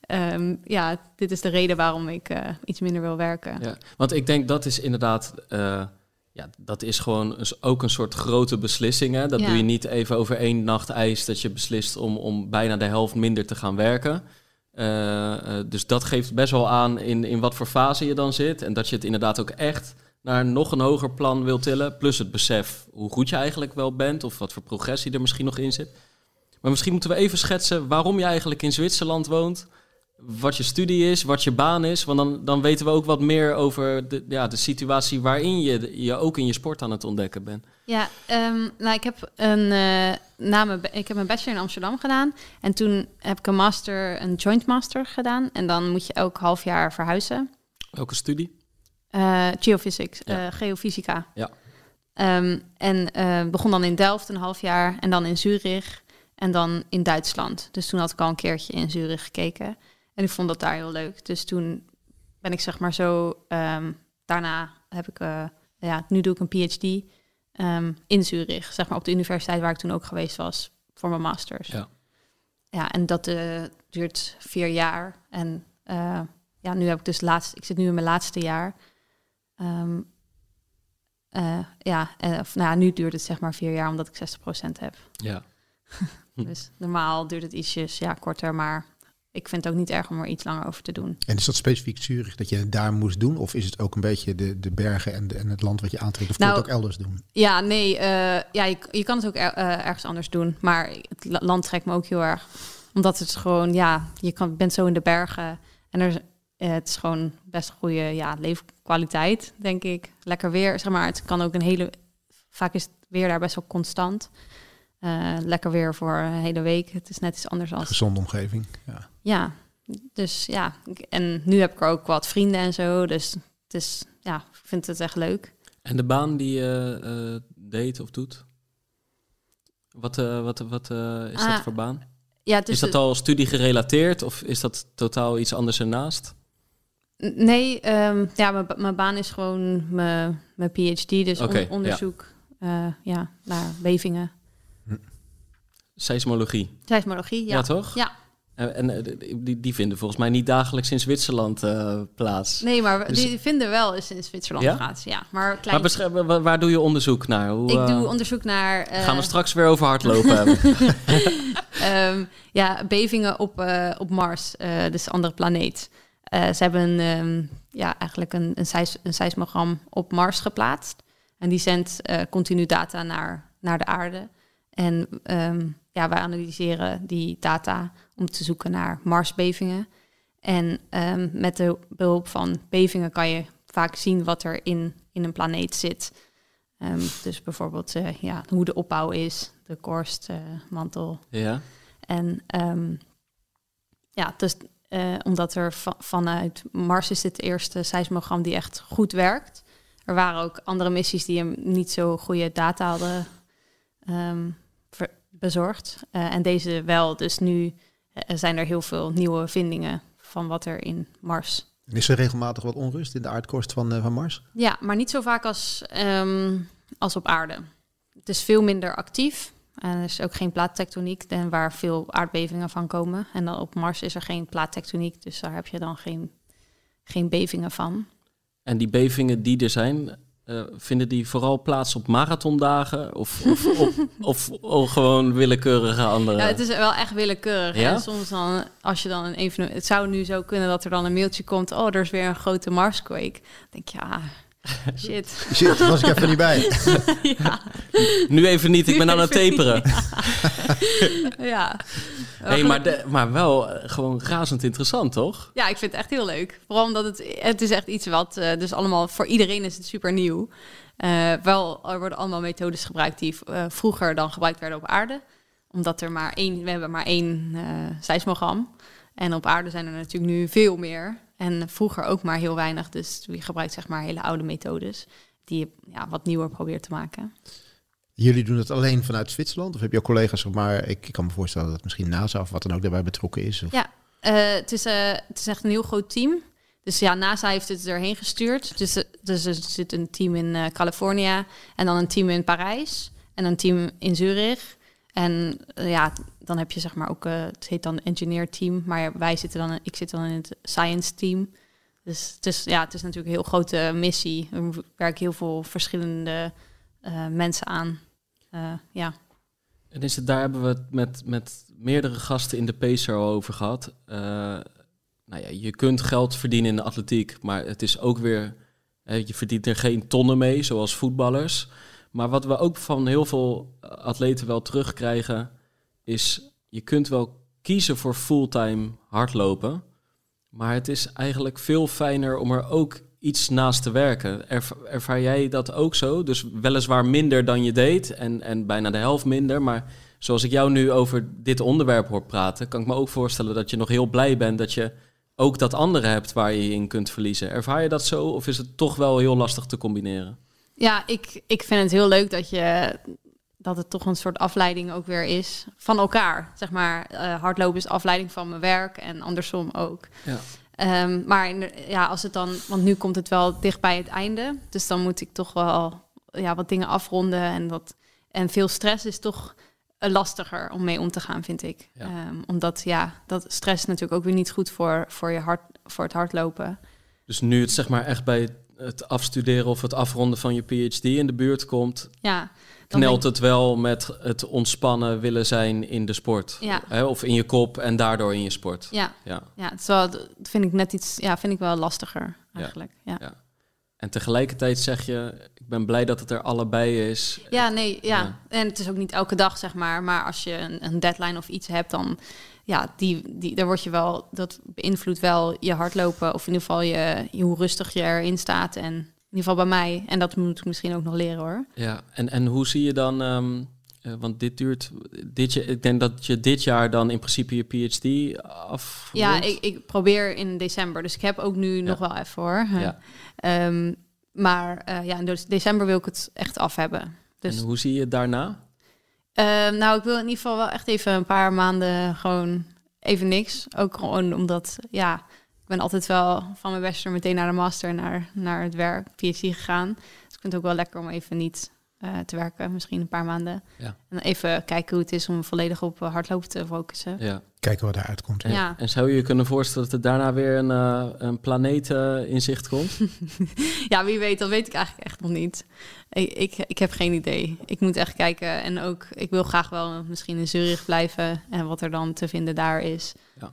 ehm, ja, dit is de reden waarom ik eh, iets minder wil werken. Ja, want ik denk dat is inderdaad, ja, dat is gewoon ook een soort grote beslissing. Hè? Dat Ja. doe je niet even over één nacht ijs dat je beslist om, om bijna de helft minder te gaan werken. Dus dat geeft best wel aan in, in wat voor fase je dan zit. En dat je het inderdaad ook echt naar nog een hoger plan wil tillen. Plus het besef hoe goed je eigenlijk wel bent of wat voor progressie er misschien nog in zit. Maar misschien moeten we even schetsen waarom je eigenlijk in Zwitserland woont. Wat je studie is, wat je baan is. Want dan, dan weten we ook wat meer over de, ja, de situatie waarin je je ook in je sport aan het ontdekken bent. Ja, ehm, nou, ik heb een uh, na mijn, ik heb mijn bachelor in Amsterdam gedaan. En toen heb ik een master, een joint master gedaan. En dan moet je elk half jaar verhuizen. Welke studie? Uh, geophysics, ja. uh, geofysica. Ja. Um, en begon dan in Delft een half jaar en dan in Zurich en dan in Duitsland. Dus toen had ik al een keertje in Zurich gekeken. En ik vond dat daar heel leuk. Dus toen ben ik zeg maar zo... Um, daarna heb ik... Ja, nu doe ik een PhD um, in Zurich. Zeg maar op de universiteit waar ik toen ook geweest was. Voor mijn masters. Ja, ja en dat duurt vier jaar. En ja, nu heb ik dus laatst... Ik zit nu in mijn laatste jaar. Um, ja, en, of, nou ja, nu duurt het zeg maar vier jaar omdat ik 60% heb. Ja. dus normaal duurt het ietsjes ja, korter, maar ik vind het ook niet erg om er iets langer over te doen. En is dat specifiek Zurich dat je het daar moest doen? Of is het ook een beetje de, de bergen en, de, en het land wat je aantrekt? Of nou, kun je het ook elders doen? Ja, nee. Uh, ja, je, je kan het ook er, uh, ergens anders doen. Maar het land trekt me ook heel erg. Omdat het gewoon, ja, je kan, bent zo in de bergen. En er, uh, het is gewoon best goede ja, leefkwaliteit, denk ik. Lekker weer, zeg maar. Het kan ook een hele... Vaak is het weer daar best wel constant. Uh, lekker weer voor een hele week. Het is net iets anders als... Gezonde omgeving, ja. Ja, dus ja. En nu heb ik er ook wat vrienden en zo. Dus het is, ja, ik vind het echt leuk. En de baan die je uh, deed of doet? Wat, uh, wat, wat is ah, dat voor baan? Ja, dus is dat al studie gerelateerd of is dat totaal iets anders ernaast? Nee, um, ja, mijn baan is gewoon mijn PhD, dus okay, on onderzoek ja. ja, naar bevingen. Seismologie. Seismologie, ja. Ja, toch? Ja. En, en die, die vinden volgens mij niet dagelijks in Zwitserland uh, plaats. Nee, maar dus... die vinden wel eens in Zwitserland ja? plaats, ja. Maar, klein... maar waar, waar doe je onderzoek naar? Hoe, ik doe onderzoek naar... Uh... Gaan we straks weer over hardlopen hebben. um, ja, bevingen op, op Mars, dus een andere planeet. Ze hebben um, ja, eigenlijk een, een, seis, een seismogram op Mars geplaatst. En die zendt continu data naar, naar de aarde. En um, ja, wij analyseren die data om te zoeken naar Marsbevingen. En um, met de behulp van bevingen kan je vaak zien wat er in, in een planeet zit. Um, dus bijvoorbeeld uh, ja, hoe de opbouw is, de korstmantel. Uh, ja. En um, ja, dus uh, omdat er va vanuit Mars is dit eerste seismogram die echt goed werkt. Er waren ook andere missies die hem niet zo goede data hadden bezorgd. Uh, en deze wel. Dus nu uh, zijn er heel veel nieuwe vindingen van wat er in Mars. Is er regelmatig wat onrust in de aardkorst van, uh, van Mars? Ja, maar niet zo vaak als, um, als op aarde. Het is veel minder actief. En er is ook geen plaattectoniek, en waar veel aardbevingen van komen. En dan op Mars is er geen plaattectoniek, dus daar heb je dan geen, geen bevingen van. En die bevingen die er zijn, uh, vinden die vooral plaats op marathondagen of, of, of, of, of, gewoon willekeurige andere? Ja, het is wel echt willekeurig. Ja? En soms dan, als je dan een. Het zou nu zo kunnen dat er dan een mailtje komt... oh, er is weer een grote Marsquake. Dan denk je, ja, Shit. Shit, was ik even niet bij. ja. Nu even niet, ik ben aan het taperen. ja. Hey, maar, de, maar wel uh, gewoon razend interessant, toch? Ja, ik vind het echt heel leuk. Vooral omdat het, het is echt iets wat, uh, dus allemaal, voor iedereen is het super nieuw. Uh, wel, er worden allemaal methodes gebruikt die vroeger dan gebruikt werden op aarde. Omdat er maar één, we hebben maar één seismogram. En op aarde zijn er natuurlijk nu veel meer. En vroeger ook maar heel weinig. Dus je gebruikt zeg maar hele oude methodes die je ja, wat nieuwer probeert te maken. Jullie doen het alleen vanuit Zwitserland? Of heb je ook collega's, zeg maar, ik, ik kan me voorstellen dat misschien NASA of wat dan ook daarbij betrokken is? Of? Ja, uh, het, is, uh, het is echt een heel groot team. Dus ja, NASA heeft het erheen gestuurd. Dus, dus er zit een team in uh, Californië en dan een team in Parijs en een team in Zurich. En ja, dan heb je zeg maar ook, uh, het heet dan engineer team, maar wij zitten dan, ik zit dan in het science team. Dus het is, ja, het is natuurlijk een heel grote missie. Er werken heel veel verschillende uh, mensen aan. Uh, ja. En is het, daar hebben we het met, met meerdere gasten in de PACER over gehad. nou ja, je kunt geld verdienen in de atletiek, maar het is ook weer Eh, je verdient er geen tonnen mee, zoals voetballers. Maar wat we ook van heel veel atleten wel terugkrijgen, is je kunt wel kiezen voor fulltime hardlopen. Maar het is eigenlijk veel fijner om er ook iets naast te werken. Erv- ervaar jij dat ook zo? Dus weliswaar minder dan je deed en, en bijna de helft minder. Maar zoals ik jou nu over dit onderwerp hoor praten, kan ik me ook voorstellen dat je nog heel blij bent dat je ook dat andere hebt waar je je in kunt verliezen. Ervaar je dat zo of is het toch wel heel lastig te combineren? Ja, ik, ik vind het heel leuk dat je dat het toch een soort afleiding ook weer is van elkaar. Zeg maar, eh, hardlopen is afleiding van mijn werk en andersom ook. Ja. Ehm, maar in de- ja, als het dan, want nu komt het wel dicht bij het einde, dus dan moet ik toch wel ja, wat dingen afronden en dat en veel stress is toch eh, lastiger om mee om te gaan, vind ik. Ja. Ehm, omdat ja, dat stress natuurlijk ook weer niet goed voor, voor je hart, voor het hardlopen. Dus nu het zeg maar echt bij het afstuderen of het afronden van je PhD in de buurt komt, Ja, knelt het wel met het ontspannen willen zijn in de sport. Ja. Hè, of in je kop en daardoor in je sport. Ja, Ja. ja, het is wel, dat vind ik net iets, ja, vind ik wel lastiger eigenlijk. Ja, ja. En tegelijkertijd zeg je, ik ben blij dat het er allebei is. nee, ja. Ja. En het is ook niet elke dag, zeg maar. Maar als je een, een deadline of iets hebt, dan, ja, die, die, daar word je wel, dat beïnvloedt wel je hardlopen. Of in ieder geval je, je- hoe rustig je erin staat. En in ieder geval bij mij. En dat moet ik misschien ook nog leren hoor. Ja, en, en hoe zie je dan, ehm, eh, want dit duurt, dit, je- ik denk dat je dit jaar dan in principe je PhD af. Ja, ik, ik probeer in december. Dus ik heb ook nu nog wel even hoor. Ja. Ehm, maar eh, ja, in de- december wil ik het echt af hebben. Dus En hoe zie je het daarna? Ehm, nou, ik wil in ieder geval wel echt even een paar maanden gewoon even niks. Ook gewoon omdat, ja, ben altijd wel van mijn bachelor meteen naar de master, naar, naar het werk, PhD gegaan. Dus ik vind het ook wel lekker om even niet eh, te werken, misschien een paar maanden. Ja. En dan even kijken hoe het is om volledig op eh, hardlopen te focussen. Ja. Kijken wat eruit komt. En, Ja. en zou je je kunnen voorstellen dat er daarna weer een, eh, een planeet in zicht komt? Ja, wie weet, dat weet ik eigenlijk echt nog niet. Ik, ik, ik heb geen idee. Ik moet echt kijken. En ook, ik wil graag wel misschien in Zurich blijven. En wat er dan te vinden daar is. Ja.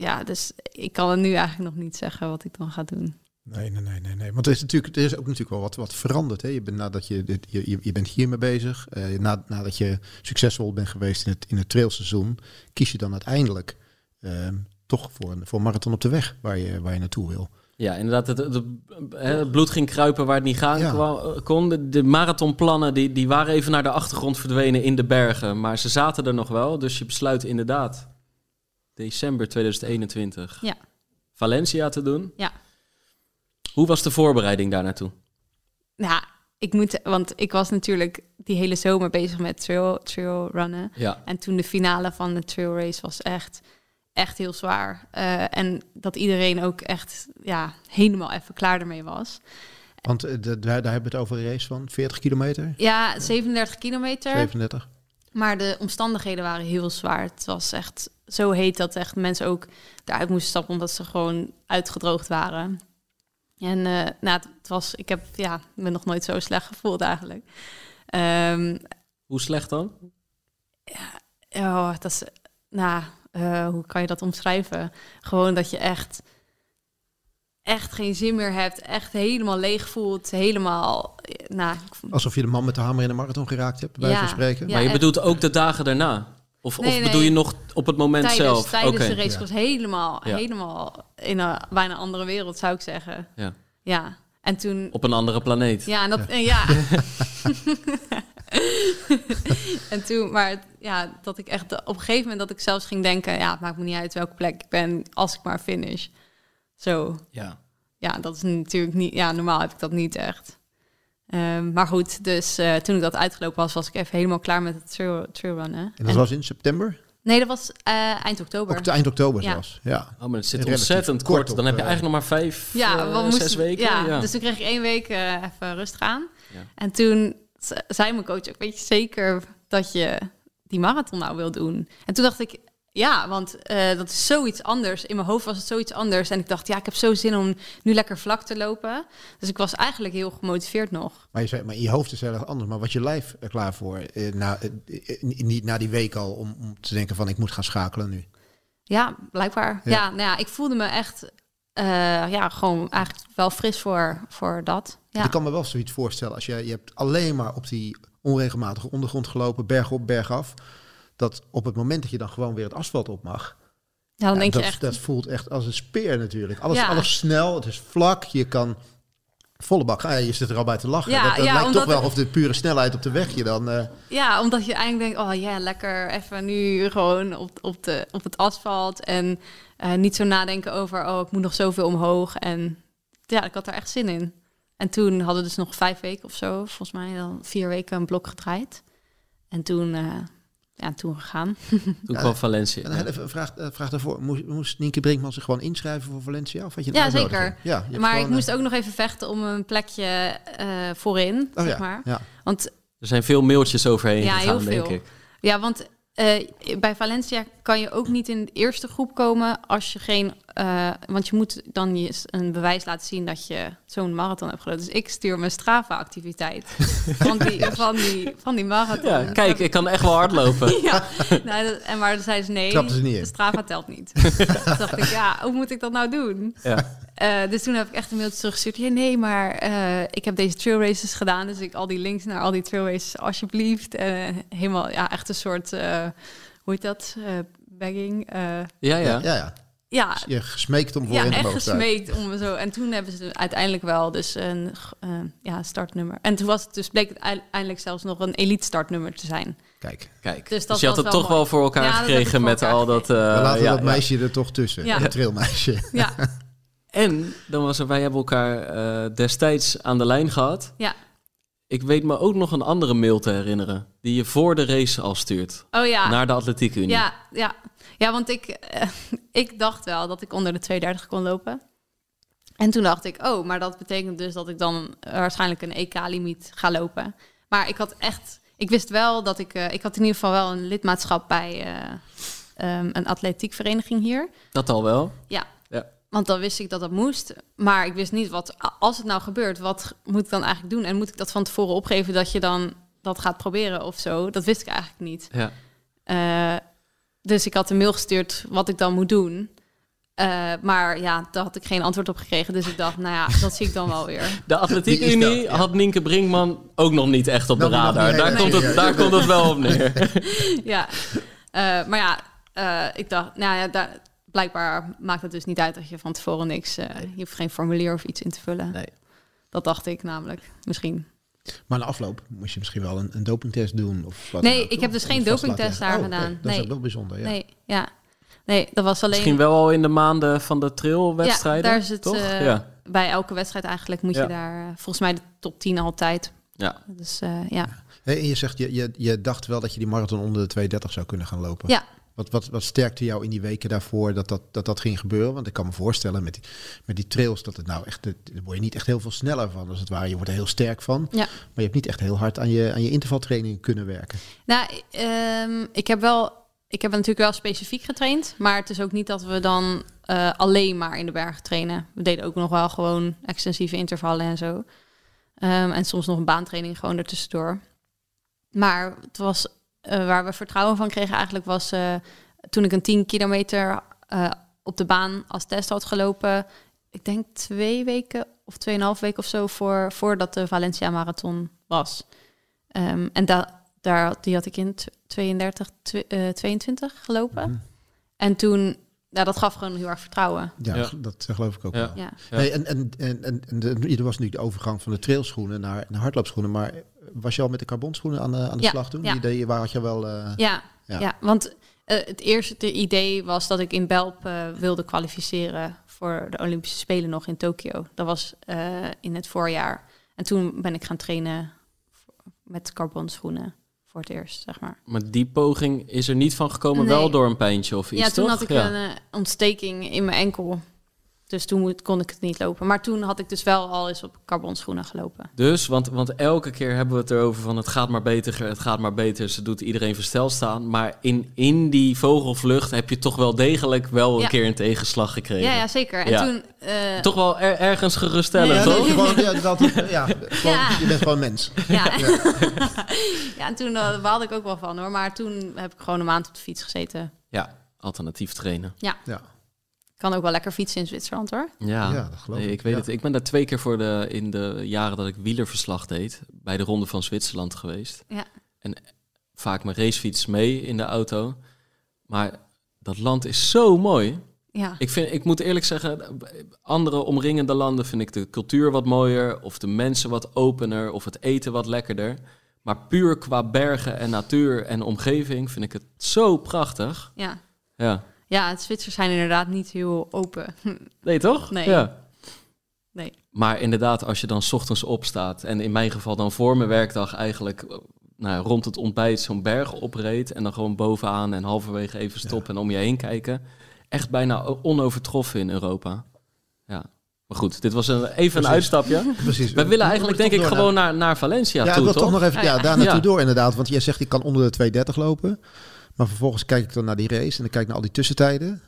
Eh, ja, dus ik kan het nu eigenlijk nog niet zeggen wat ik dan ga doen. Nee, nee, nee, nee, nee. Want er is natuurlijk, er is ook natuurlijk wel wat, wat veranderd. Hè? Je, bent, nadat je, dit- je, je, je bent hiermee bezig. eh, na, nadat je succesvol bent geweest in het, in het trailseizoen, kies je dan uiteindelijk ehm, toch voor een, voor een marathon op de weg waar je, waar je naartoe wil. Ja, inderdaad. Het, het, hè, het bloed ging kruipen waar het niet gaan Ja. kwa- kon. De, de marathonplannen die, die waren even naar de achtergrond verdwenen in de bergen. Maar ze zaten er nog wel. Dus je besluit inderdaad december 2021 Ja. Valencia te doen. Ja. Hoe was de voorbereiding daar naartoe? Ja, ik moet, want ik was natuurlijk die hele zomer bezig met trail, trail runnen. Ja, En toen de finale van de trail race was echt, echt heel zwaar. Eh, en dat iedereen ook echt ja, helemaal even klaar ermee was. Want eh, de- daar, daar hebben we het over een race van 40 kilometer, Ja, 37 kilometer. 37. Maar de omstandigheden waren heel zwaar. Het was echt zo heet dat echt mensen ook daaruit moesten stappen omdat ze gewoon uitgedroogd waren. En eh, nou, het was, ik heb ja, me nog nooit zo slecht gevoeld eigenlijk. Ehm, hoe slecht dan? oh, dat is, nou, eh, hoe kan je dat omschrijven? Gewoon dat je echt, echt geen zin meer hebt, echt helemaal leeg voelt, helemaal, eh, nou, ik- Alsof je de man met de hamer in de marathon geraakt hebt, bij wijze Ja. van spreken. Ja, maar je bedoelt ook de dagen daarna? Of, Nee, of nee. bedoel je nog op het moment tijdens, zelf? tijdens Oké. de race Ja. was helemaal, Ja. helemaal in een bijna andere wereld, zou ik zeggen. Ja. Ja, en toen... Op een andere planeet. Ja, en dat... en Ja. en toen, maar ja, dat ik echt op een gegeven moment dat ik zelfs ging denken... ja, het maakt me niet uit welke plek ik ben, als ik maar finish. Zo, Ja. ja, dat is natuurlijk niet... Ja, normaal heb ik dat niet echt. Ehm, maar goed, dus eh, toen ik dat uitgelopen was, was ik even helemaal klaar met het trail, trailrunnen. En dat En- was in september? Nee, dat was eh, eind oktober. Ook eind oktober Ja. zelfs. Ja. Oh, maar het zit Relatief ontzettend kort Dan heb je eh, eigenlijk nog maar vijf, Ja, eh, we moesten, zes weken. Ja, dus toen kreeg ik één week eh, even rustig aan. Ja. En toen ze- zei mijn coach ook, weet je zeker dat je die marathon nou wil doen? En toen dacht ik, ja, want eh, dat is zoiets anders. In mijn hoofd was het zoiets anders. En ik dacht, ja, ik heb zo zin om nu lekker vlak te lopen. Dus ik was eigenlijk heel gemotiveerd nog. Maar je, zei, maar je hoofd is heel erg anders. Maar wat je lijf er klaar voor? Eh, na, eh, eh, niet na die week al om, om te denken van ik moet gaan schakelen nu. Ja, blijkbaar. Ja. Ja, nou ja, ik voelde me echt ja, gewoon eigenlijk wel fris voor, voor dat. Ja. Ik kan me wel zoiets voorstellen als je, je hebt alleen maar op die onregelmatige ondergrond gelopen, berg op, berg af. Dat op het moment dat je dan gewoon weer het asfalt op mag, ja, dan ja, denk dat, je echt... dat voelt echt als een speer natuurlijk. Alles, Ja. alles snel, het is vlak, je kan volle bak. Ah, ja, je zit er al bij te lachen. Ja, dat dat lijkt toch wel of de pure snelheid op de weg je dan. eh, Ja, omdat je eigenlijk denkt, oh ja, lekker even nu gewoon op, op, de, op het asfalt. En eh, niet zo nadenken over, oh, ik moet nog zoveel omhoog. En ja, ik had er echt zin in. En toen hadden we dus nog vijf weken of zo, volgens mij dan vier weken een blok gedraaid. En toen, eh, ja, toen gegaan. Toen kwam Valencia. en even een vraag, eh, vraag daarvoor. Moest, moest Nienke Brinkman zich gewoon inschrijven voor Valencia? Of had je een Ja, zeker. Ja, je Maar ik moest eh, ook nog even vechten om een plekje eh, voorin, oh zeg ja, maar. ja. Want Er zijn veel mailtjes overheen Ja, gegaan, heel denk veel. ik. Ja, want eh, bij Valencia kan je ook niet in de eerste groep komen als je geen. Eh, want je moet dan je een bewijs laten zien dat je zo'n marathon hebt gelopen. Dus ik stuur mijn Strava-activiteit van, die, van, die, van die marathon. Ja, kijk, ik kan echt wel hardlopen. Ja, nou, dat- en maar dan zeiden ze nee, ze niet Strava telt niet. toen dacht ik, ja, hoe moet ik dat nou doen? Ja. Eh, dus toen heb ik echt een mailtje teruggestuurd. Ja, nee, maar eh, ik heb deze trail races gedaan. Dus ik al die links naar al die trail races, alsjeblieft. En helemaal, ja, echt een soort, eh, hoe heet dat? Eh bagging. eh, Ja, Ja, ja. ja, ja. ja, Je gesmeekt om ja, echt mogen staan. gesmeekt om zo. En toen hebben ze uiteindelijk wel dus een eh, ja, startnummer. En toen was het dus bleek het uiteindelijk zelfs nog een elite startnummer te zijn. Kijk, Kijk, Dus dus, dat je had het wel toch mooi. wel voor elkaar Ja, dat gekregen voor met elkaar al dat... eh, we laten ja, dat ja. meisje er toch tussen. Ja. Het trailmeisje. Ja, En dan was er, wij hebben elkaar eh, destijds aan de lijn gehad. ja. Ik weet me ook nog een andere mail te herinneren. Die je voor de race al stuurt. Oh ja. Naar de Atletiek Unie. Ja, ja. ja want ik, eh, ik dacht wel dat ik onder de 32 kon lopen. En toen dacht ik, oh, maar dat betekent dus dat ik dan waarschijnlijk een EK-limiet ga lopen. Maar ik had echt, ik wist wel dat ik, eh, ik had in ieder geval wel een lidmaatschap bij eh, ehm, een atletiekvereniging hier. Dat al wel. Ja. Want dan wist ik dat dat moest. Maar ik wist niet wat, als het nou gebeurt, wat moet ik dan eigenlijk doen? En moet ik dat van tevoren opgeven dat je dan dat gaat proberen of zo? Dat wist ik eigenlijk niet. Ja. Eh, dus ik had een mail gestuurd wat ik dan moet doen. Eh, maar ja, daar had ik geen antwoord op gekregen. Dus ik dacht, nou ja, dat zie ik dan wel weer. De Atletiek? Unie Ja. had Nienke Brinkman ook nog niet echt op de radar. Daar, komt het, daar komt het wel op neer. ja. Eh, maar ja, eh, ik dacht, nou ja, daar, blijkbaar maakt het dus niet uit dat je van tevoren niks... eh, je hoeft geen formulier of iets in te vullen. Nee. Dat dacht ik namelijk, misschien. Maar na afloop moest je misschien wel een, een dopingtest doen. Of wat Nee, ik heb dus geen dopingtest daar leggen. gedaan. oké, Dat is Nee. ook wel bijzonder, ja. Nee, ja. Nee, dat was alleen... Misschien wel al in de maanden van de trailwedstrijden. Ja, daar is het, toch? eh, ja. Bij elke wedstrijd eigenlijk moet Ja. je daar... eh, volgens mij de top 10 altijd. Ja. Dus eh, ja. Hey, en je zegt, je, je, je dacht wel dat je die marathon onder de 230 zou kunnen gaan lopen. Ja. Wat, wat, wat sterkte jou in die weken daarvoor dat dat, dat dat ging gebeuren? Want ik kan me voorstellen met die, met die trails dat het nou echt, daar word je niet echt heel veel sneller van als het ware. Je wordt er heel sterk van. Ja. Maar je hebt niet echt heel hard aan je, aan je intervaltraining kunnen werken. Nou, ehm, ik heb wel... Ik heb natuurlijk wel specifiek getraind. Maar het is ook niet dat we dan eh, alleen maar in de bergen trainen. We deden ook nog wel gewoon extensieve intervallen en zo. Ehm, en soms nog een baantraining gewoon ertussendoor. Maar het was eh, waar we vertrouwen van kregen eigenlijk was eh, toen ik een 10 kilometer eh, op de baan als test had gelopen. Ik denk twee weken of tweeënhalf weken of zo voor, voordat de Valencia Marathon was. Ehm, en da daar, had- die had ik in tw- 32, tw- eh, 22 gelopen. Mhm. En toen, ja, dat gaf gewoon heel erg vertrouwen. Ja, Ja. dat geloof ik ook Ja. wel. Ja. En en, en, en, er was nu de overgang van de trailschoenen naar, naar hardloopschoenen. Maar was je al met de carbonschoenen aan de, aan de Ja, slag toen? ja. Die deed je, waar had je wel... eh, Ja, Ja. ja. want eh, het eerste idee was dat ik in Belp eh, wilde kwalificeren voor de Olympische Spelen nog in Tokio. Dat was eh, in het voorjaar. En toen ben ik gaan trainen met carbonschoenen voor het eerst, zeg maar. Maar die poging is er niet van gekomen, Nee. wel door een pijntje of iets, ja, toen toch? had ik Ja. een ontsteking in mijn enkel. Dus toen kon ik het niet lopen. Maar toen had ik dus wel al eens op carbonschoenen gelopen. Dus, want, want elke keer hebben we het erover van het gaat maar beter, het gaat maar beter. Ze doet iedereen versteld staan. Maar in, in die vogelvlucht heb je toch wel degelijk wel een Ja. keer een tegenslag gekregen. Ja, ja zeker. En Ja. toen... eh, Toch wel er- ergens geruststellend, Ja, Nee, toch? gewoon, ja, dat, ja, gewoon, Ja. je bent gewoon mens. Ja, ja. en toen uh, baalde ik ook wel van hoor. Maar toen heb ik gewoon een maand op de fiets gezeten. Ja, alternatief trainen. Ja. Kan ook wel lekker fietsen in Zwitserland hoor. Ja, Ja, dat geloof nee, ik. ik weet Ja. het. Ik ben daar twee keer voor de, in de jaren dat ik wielerverslag deed, bij de Ronde van Zwitserland geweest. Ja. En vaak mijn racefiets mee in de auto. Maar dat land is zo mooi. Ja, Ik, vind, ik moet eerlijk zeggen, andere omringende landen vind ik de cultuur wat mooier, of de mensen wat opener, of het eten wat lekkerder. Maar puur qua bergen en natuur en omgeving vind ik het zo prachtig. ja. Ja. Ja, het Zwitsers zijn inderdaad niet heel open. Nee, toch? Nee. Ja. Nee. Maar inderdaad, als je dan 's ochtends opstaat en in mijn geval dan voor mijn werkdag eigenlijk nou, rond het ontbijt zo'n berg opreed en dan gewoon bovenaan en halverwege even stoppen en om je heen kijken. Echt bijna onovertroffen in Europa. Ja. Maar goed, dit was een, even een uitstapje. Precies. We willen eigenlijk denk ik gewoon naar, naar Valencia Ja, ik toe, wil toch? toch nog even ja, ja. daar naartoe Ja. door inderdaad. Want jij zegt, ik kan onder de 230 lopen. Maar vervolgens kijk ik dan naar die race en dan kijk ik naar al die tussentijden.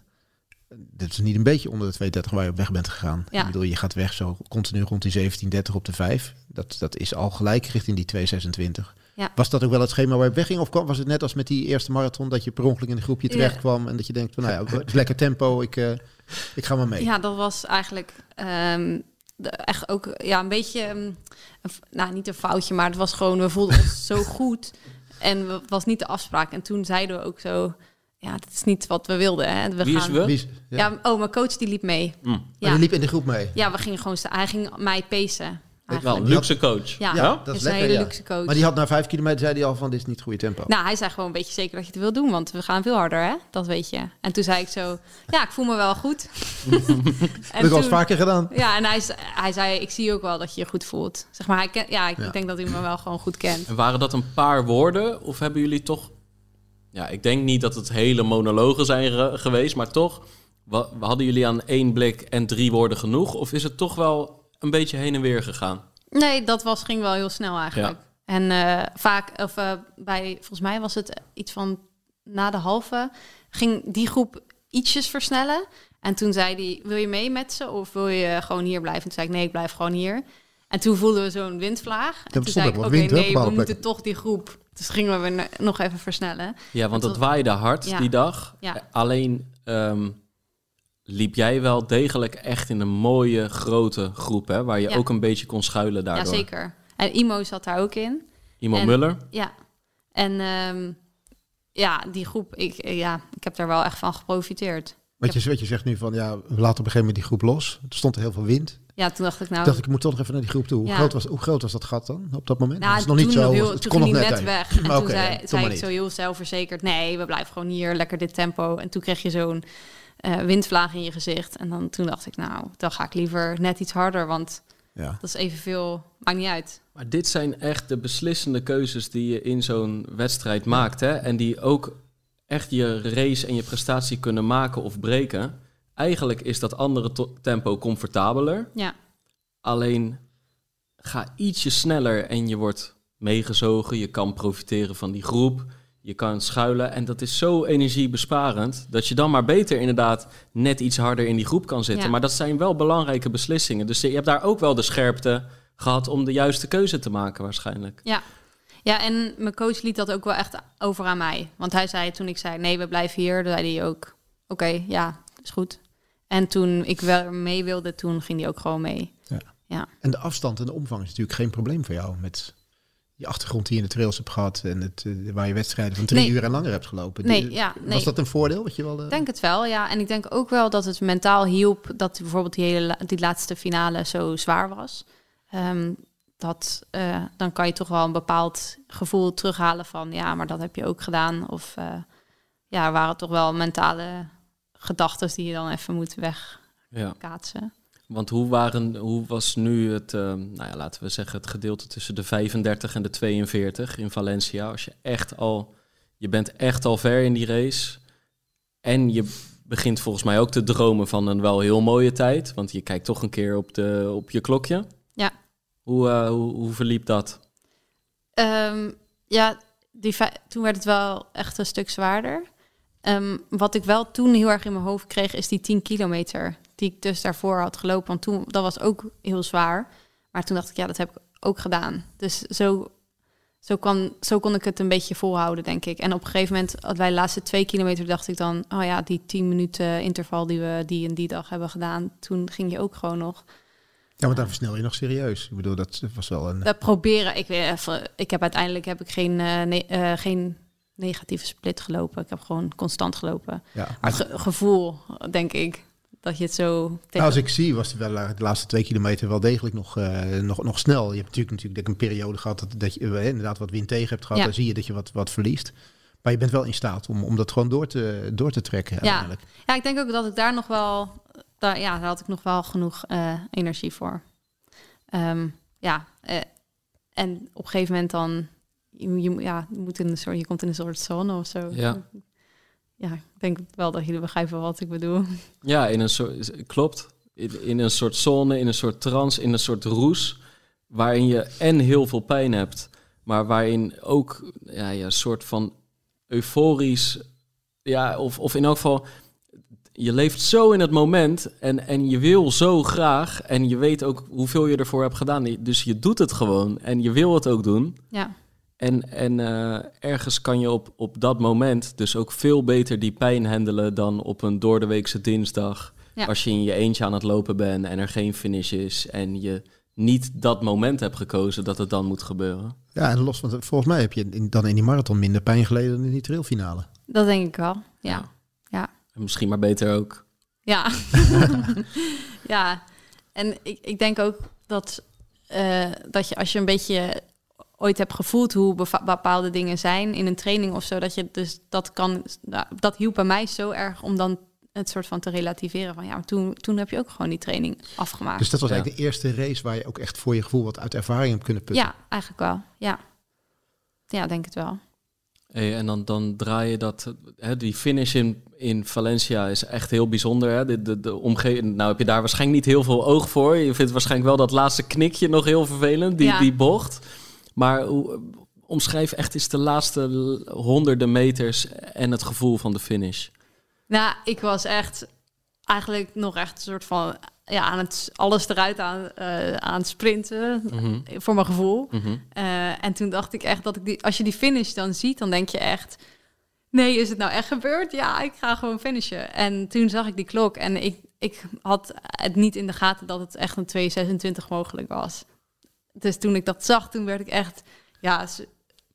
Dit is niet een beetje onder de 230 waar je op weg bent gegaan. Ja. Ik bedoel, je gaat weg zo continu rond die 1730 op de 5. Dat, dat is al gelijk richting die 226. Ja. Was dat ook wel het schema waar je op weg ging? Of kwam, was het net als met die eerste marathon dat je per ongeluk in een groepje terecht kwam en dat je denkt van nou ja, lekker tempo, ik, eh, ik ga maar mee. Ja, dat was eigenlijk ehm, de, echt ook ja, een beetje, ehm, een nou niet een foutje, maar het was gewoon, we voelden ons zo goed. En het was niet de afspraak. En toen zeiden we ook zo, ja, dat is niet wat we wilden. Hè. We Wie is gaan, we? Wie is- ja. Ja. oh, mijn coach die liep mee. Maar Ja, je liep in de groep mee. ja we gingen gewoon, hij ging mij pacen. Wel, een luxe coach. Ja, Ja, dat is is een lekker, hele ja. luxe coach. Maar die had na vijf kilometer zei hij al van dit is niet het goede tempo. Nou, hij zei gewoon een beetje zeker dat je het wil doen, want we gaan veel harder, hè? Dat weet je. En toen zei ik zo, ja, ik voel me wel goed. dat heb ik al vaker gedaan. Ja, en hij, zei, ik zie ook wel dat je je goed voelt. Zeg maar, hij ken, ja, ik Ja. denk dat hij me wel gewoon goed kent. En waren dat een paar woorden? Of hebben jullie toch... Ja, ik denk niet dat het hele monologen zijn ge- geweest, maar toch... hadden jullie aan één blik en drie woorden genoeg? Of is het toch wel een beetje heen en weer gegaan? Nee, dat was, ging wel heel snel eigenlijk. En eh, vaak, of eh, bij, volgens mij was het iets van na de halve, ging die groep ietsjes versnellen. En toen zei hij, wil je mee met ze of wil je gewoon hier blijven? En toen zei ik, nee, ik blijf gewoon hier. En toen voelden we zo'n windvlaag. En toen zei ook ik, oké, nee, we moeten toch die groep. Dus gingen we weer nog even versnellen. Ja, want Het waaide hard Ja. die dag. Ja. Alleen ehm, liep jij wel degelijk echt in een mooie grote groep, hè? Waar je Ja. ook een beetje kon schuilen daardoor. Ja, zeker. En Imo zat daar ook in. Imo En- Muller. Ja. En ehm, ja, die groep, ik, eh, ja, ik heb daar wel echt van geprofiteerd. Wat je, wat je zegt nu van ja, we laten op een gegeven moment die groep los. Er stond er heel veel wind. Ja, toen dacht ik nou... Toen dacht ik, ik moet toch nog even naar die groep toe. Hoe, Ja. groot, was, hoe groot was dat gat dan op dat moment? Nou, Dat is nog toen niet zo. nog heel- het toen kon ging nog hij net net weg. En Maar toen zei, ja, zei ik zo heel zelfverzekerd... nee, we blijven gewoon hier, lekker dit tempo. En toen kreeg je zo'n eh, windvlaag in je gezicht. En dan, toen dacht ik, nou, dan ga ik liever net iets harder... want Ja. dat is evenveel, maakt niet uit. Maar dit zijn echt de beslissende keuzes die je in zo'n wedstrijd maakt. Hè? En die ook echt je race en je prestatie kunnen maken of breken. Eigenlijk is dat andere tempo comfortabeler. Ja, Alleen ga ietsje sneller en je wordt meegezogen. Je kan profiteren van die groep. Je kan schuilen. En dat is zo energiebesparend dat je dan maar beter inderdaad net iets harder in die groep kan zitten. Ja. Maar dat zijn wel belangrijke beslissingen. Dus je hebt daar ook wel de scherpte gehad om de juiste keuze te maken waarschijnlijk. ja. Ja, en mijn coach liet dat ook wel echt over aan mij. Want hij zei, toen ik zei, nee, we blijven hier... dan zei hij ook, oké, ja, is goed. En toen ik wel mee wilde, toen ging hij ook gewoon mee. En de afstand en de omvang is natuurlijk geen probleem voor jou. Met die achtergrond die je in de trails hebt gehad. En het, eh, waar je wedstrijden van drie Nee. uur en langer hebt gelopen. Nee, Die- ja, nee. Was dat een voordeel? Wat je wel, Ik denk het wel, ja. En ik denk ook wel dat het mentaal hielp dat bijvoorbeeld die, hele, la- die laatste finale zo zwaar was. Ehm, dat, eh, dan kan je toch wel een bepaald gevoel terughalen van ja, maar dat heb je ook gedaan. Of eh, ja, er waren toch wel mentale gedachten die je dan even moet wegkaatsen. Ja. Want hoe, waren, hoe was nu het, ehm, nou ja, laten we zeggen, het gedeelte tussen de 35 en de 42 in Valencia? Als je echt al, je bent echt al ver in die race. En je begint volgens mij ook te dromen van een wel heel mooie tijd. Want je kijkt toch een keer op, de, op je klokje. Ja. Hoe, eh, hoe, hoe verliep dat? Ehm, ja, die toen werd het wel echt een stuk zwaarder. Ehm, wat ik wel toen heel erg in mijn hoofd kreeg, is die 10 kilometer die ik dus daarvoor had gelopen. Want toen, dat was ook heel zwaar. Maar toen dacht ik, ja, dat heb ik ook gedaan. Dus zo zo, kwam, zo kon ik het een beetje volhouden, denk ik. En op een gegeven moment, bij de laatste twee kilometer, dacht ik dan... oh ja, die tien minuten interval die we die en die dag hebben gedaan... toen ging je ook gewoon nog... Ja, want dan versnel je nog serieus. Ik bedoel, dat was wel een... Dat proberen. Ik, weet even, ik heb uiteindelijk heb ik geen, uh, ne uh, geen negatieve split gelopen. Ik heb gewoon constant gelopen. Ja, maar ge gevoel, denk ik, dat je het zo... Tegen... Nou, als ik zie, was het wel de laatste twee kilometer wel degelijk nog, uh, nog, nog snel. Je hebt natuurlijk, natuurlijk een periode gehad dat, dat je inderdaad wat wind tegen hebt gehad. Ja. Dan zie je dat je wat, wat verliest. Maar je bent wel in staat om, om dat gewoon door te, door te trekken ja. Ja, ik denk ook dat ik daar nog wel... Daar, ja, daar had ik nog wel genoeg uh, energie voor. Um, ja, uh, en op een gegeven moment dan... Je, je, ja, je, moet in een soort, je komt in een soort zone of zo. Ja. Ja, ik denk wel dat jullie begrijpen wat ik bedoel. Ja, in een soort, klopt. In, in een soort zone, in een soort trance, in een soort roes... waarin je en heel veel pijn hebt... maar waarin ook ja, ja, een soort van euforisch... Ja, of, of in elk geval je leeft zo in het moment en, en je wil zo graag. En je weet ook hoeveel je ervoor hebt gedaan. Dus je doet het gewoon en je wil het ook doen. Ja. En, en uh, ergens kan je op, op dat moment dus ook veel beter die pijn handelen dan op een doordeweekse dinsdag. Ja. Als je in je eentje aan het lopen bent en er geen finish is en je niet dat moment hebt gekozen dat het dan moet gebeuren. Ja, en los van volgens mij heb je in, dan in die marathon minder pijn geleden dan in die trailfinale. Dat denk ik wel. Ja. ja. ja. En misschien maar beter ook. Ja. ja. En ik, ik denk ook dat, uh, dat je als je een beetje ooit hebt gevoeld hoe bepaalde dingen zijn in een training of zo, dat je dus dat kan, nou, dat hielp bij mij zo erg om dan het soort van te relativeren van ja, maar toen, toen heb je ook gewoon die training afgemaakt. Dus dat was Ja. eigenlijk de eerste race waar je ook echt voor je gevoel wat uit ervaring hebt kunnen putten. Ja, eigenlijk wel. Ja. Ja, denk het wel. Hey, en dan, dan draai je dat, hè, die finish in, in Valencia is echt heel bijzonder. Hè? De, de, de omgeving, nou heb je daar waarschijnlijk niet heel veel oog voor. Je vindt waarschijnlijk wel dat laatste knikje nog heel vervelend, die, Ja. die bocht. Maar hoe, omschrijf echt eens de laatste honderden meters en het gevoel van de finish. Nou, ik was echt eigenlijk nog echt een soort van ja, aan het alles eruit aan, eh, aan het sprinten, Mhm. voor mijn gevoel. Mhm. Eh, en toen dacht ik echt dat ik die, als je die finish dan ziet, dan denk je echt, nee, is het nou echt gebeurd? Ja, ik ga gewoon finishen. En toen zag ik die klok en ik, ik had het niet in de gaten dat het echt een 2,26 mogelijk was. Dus toen ik dat zag, toen werd ik echt, ja,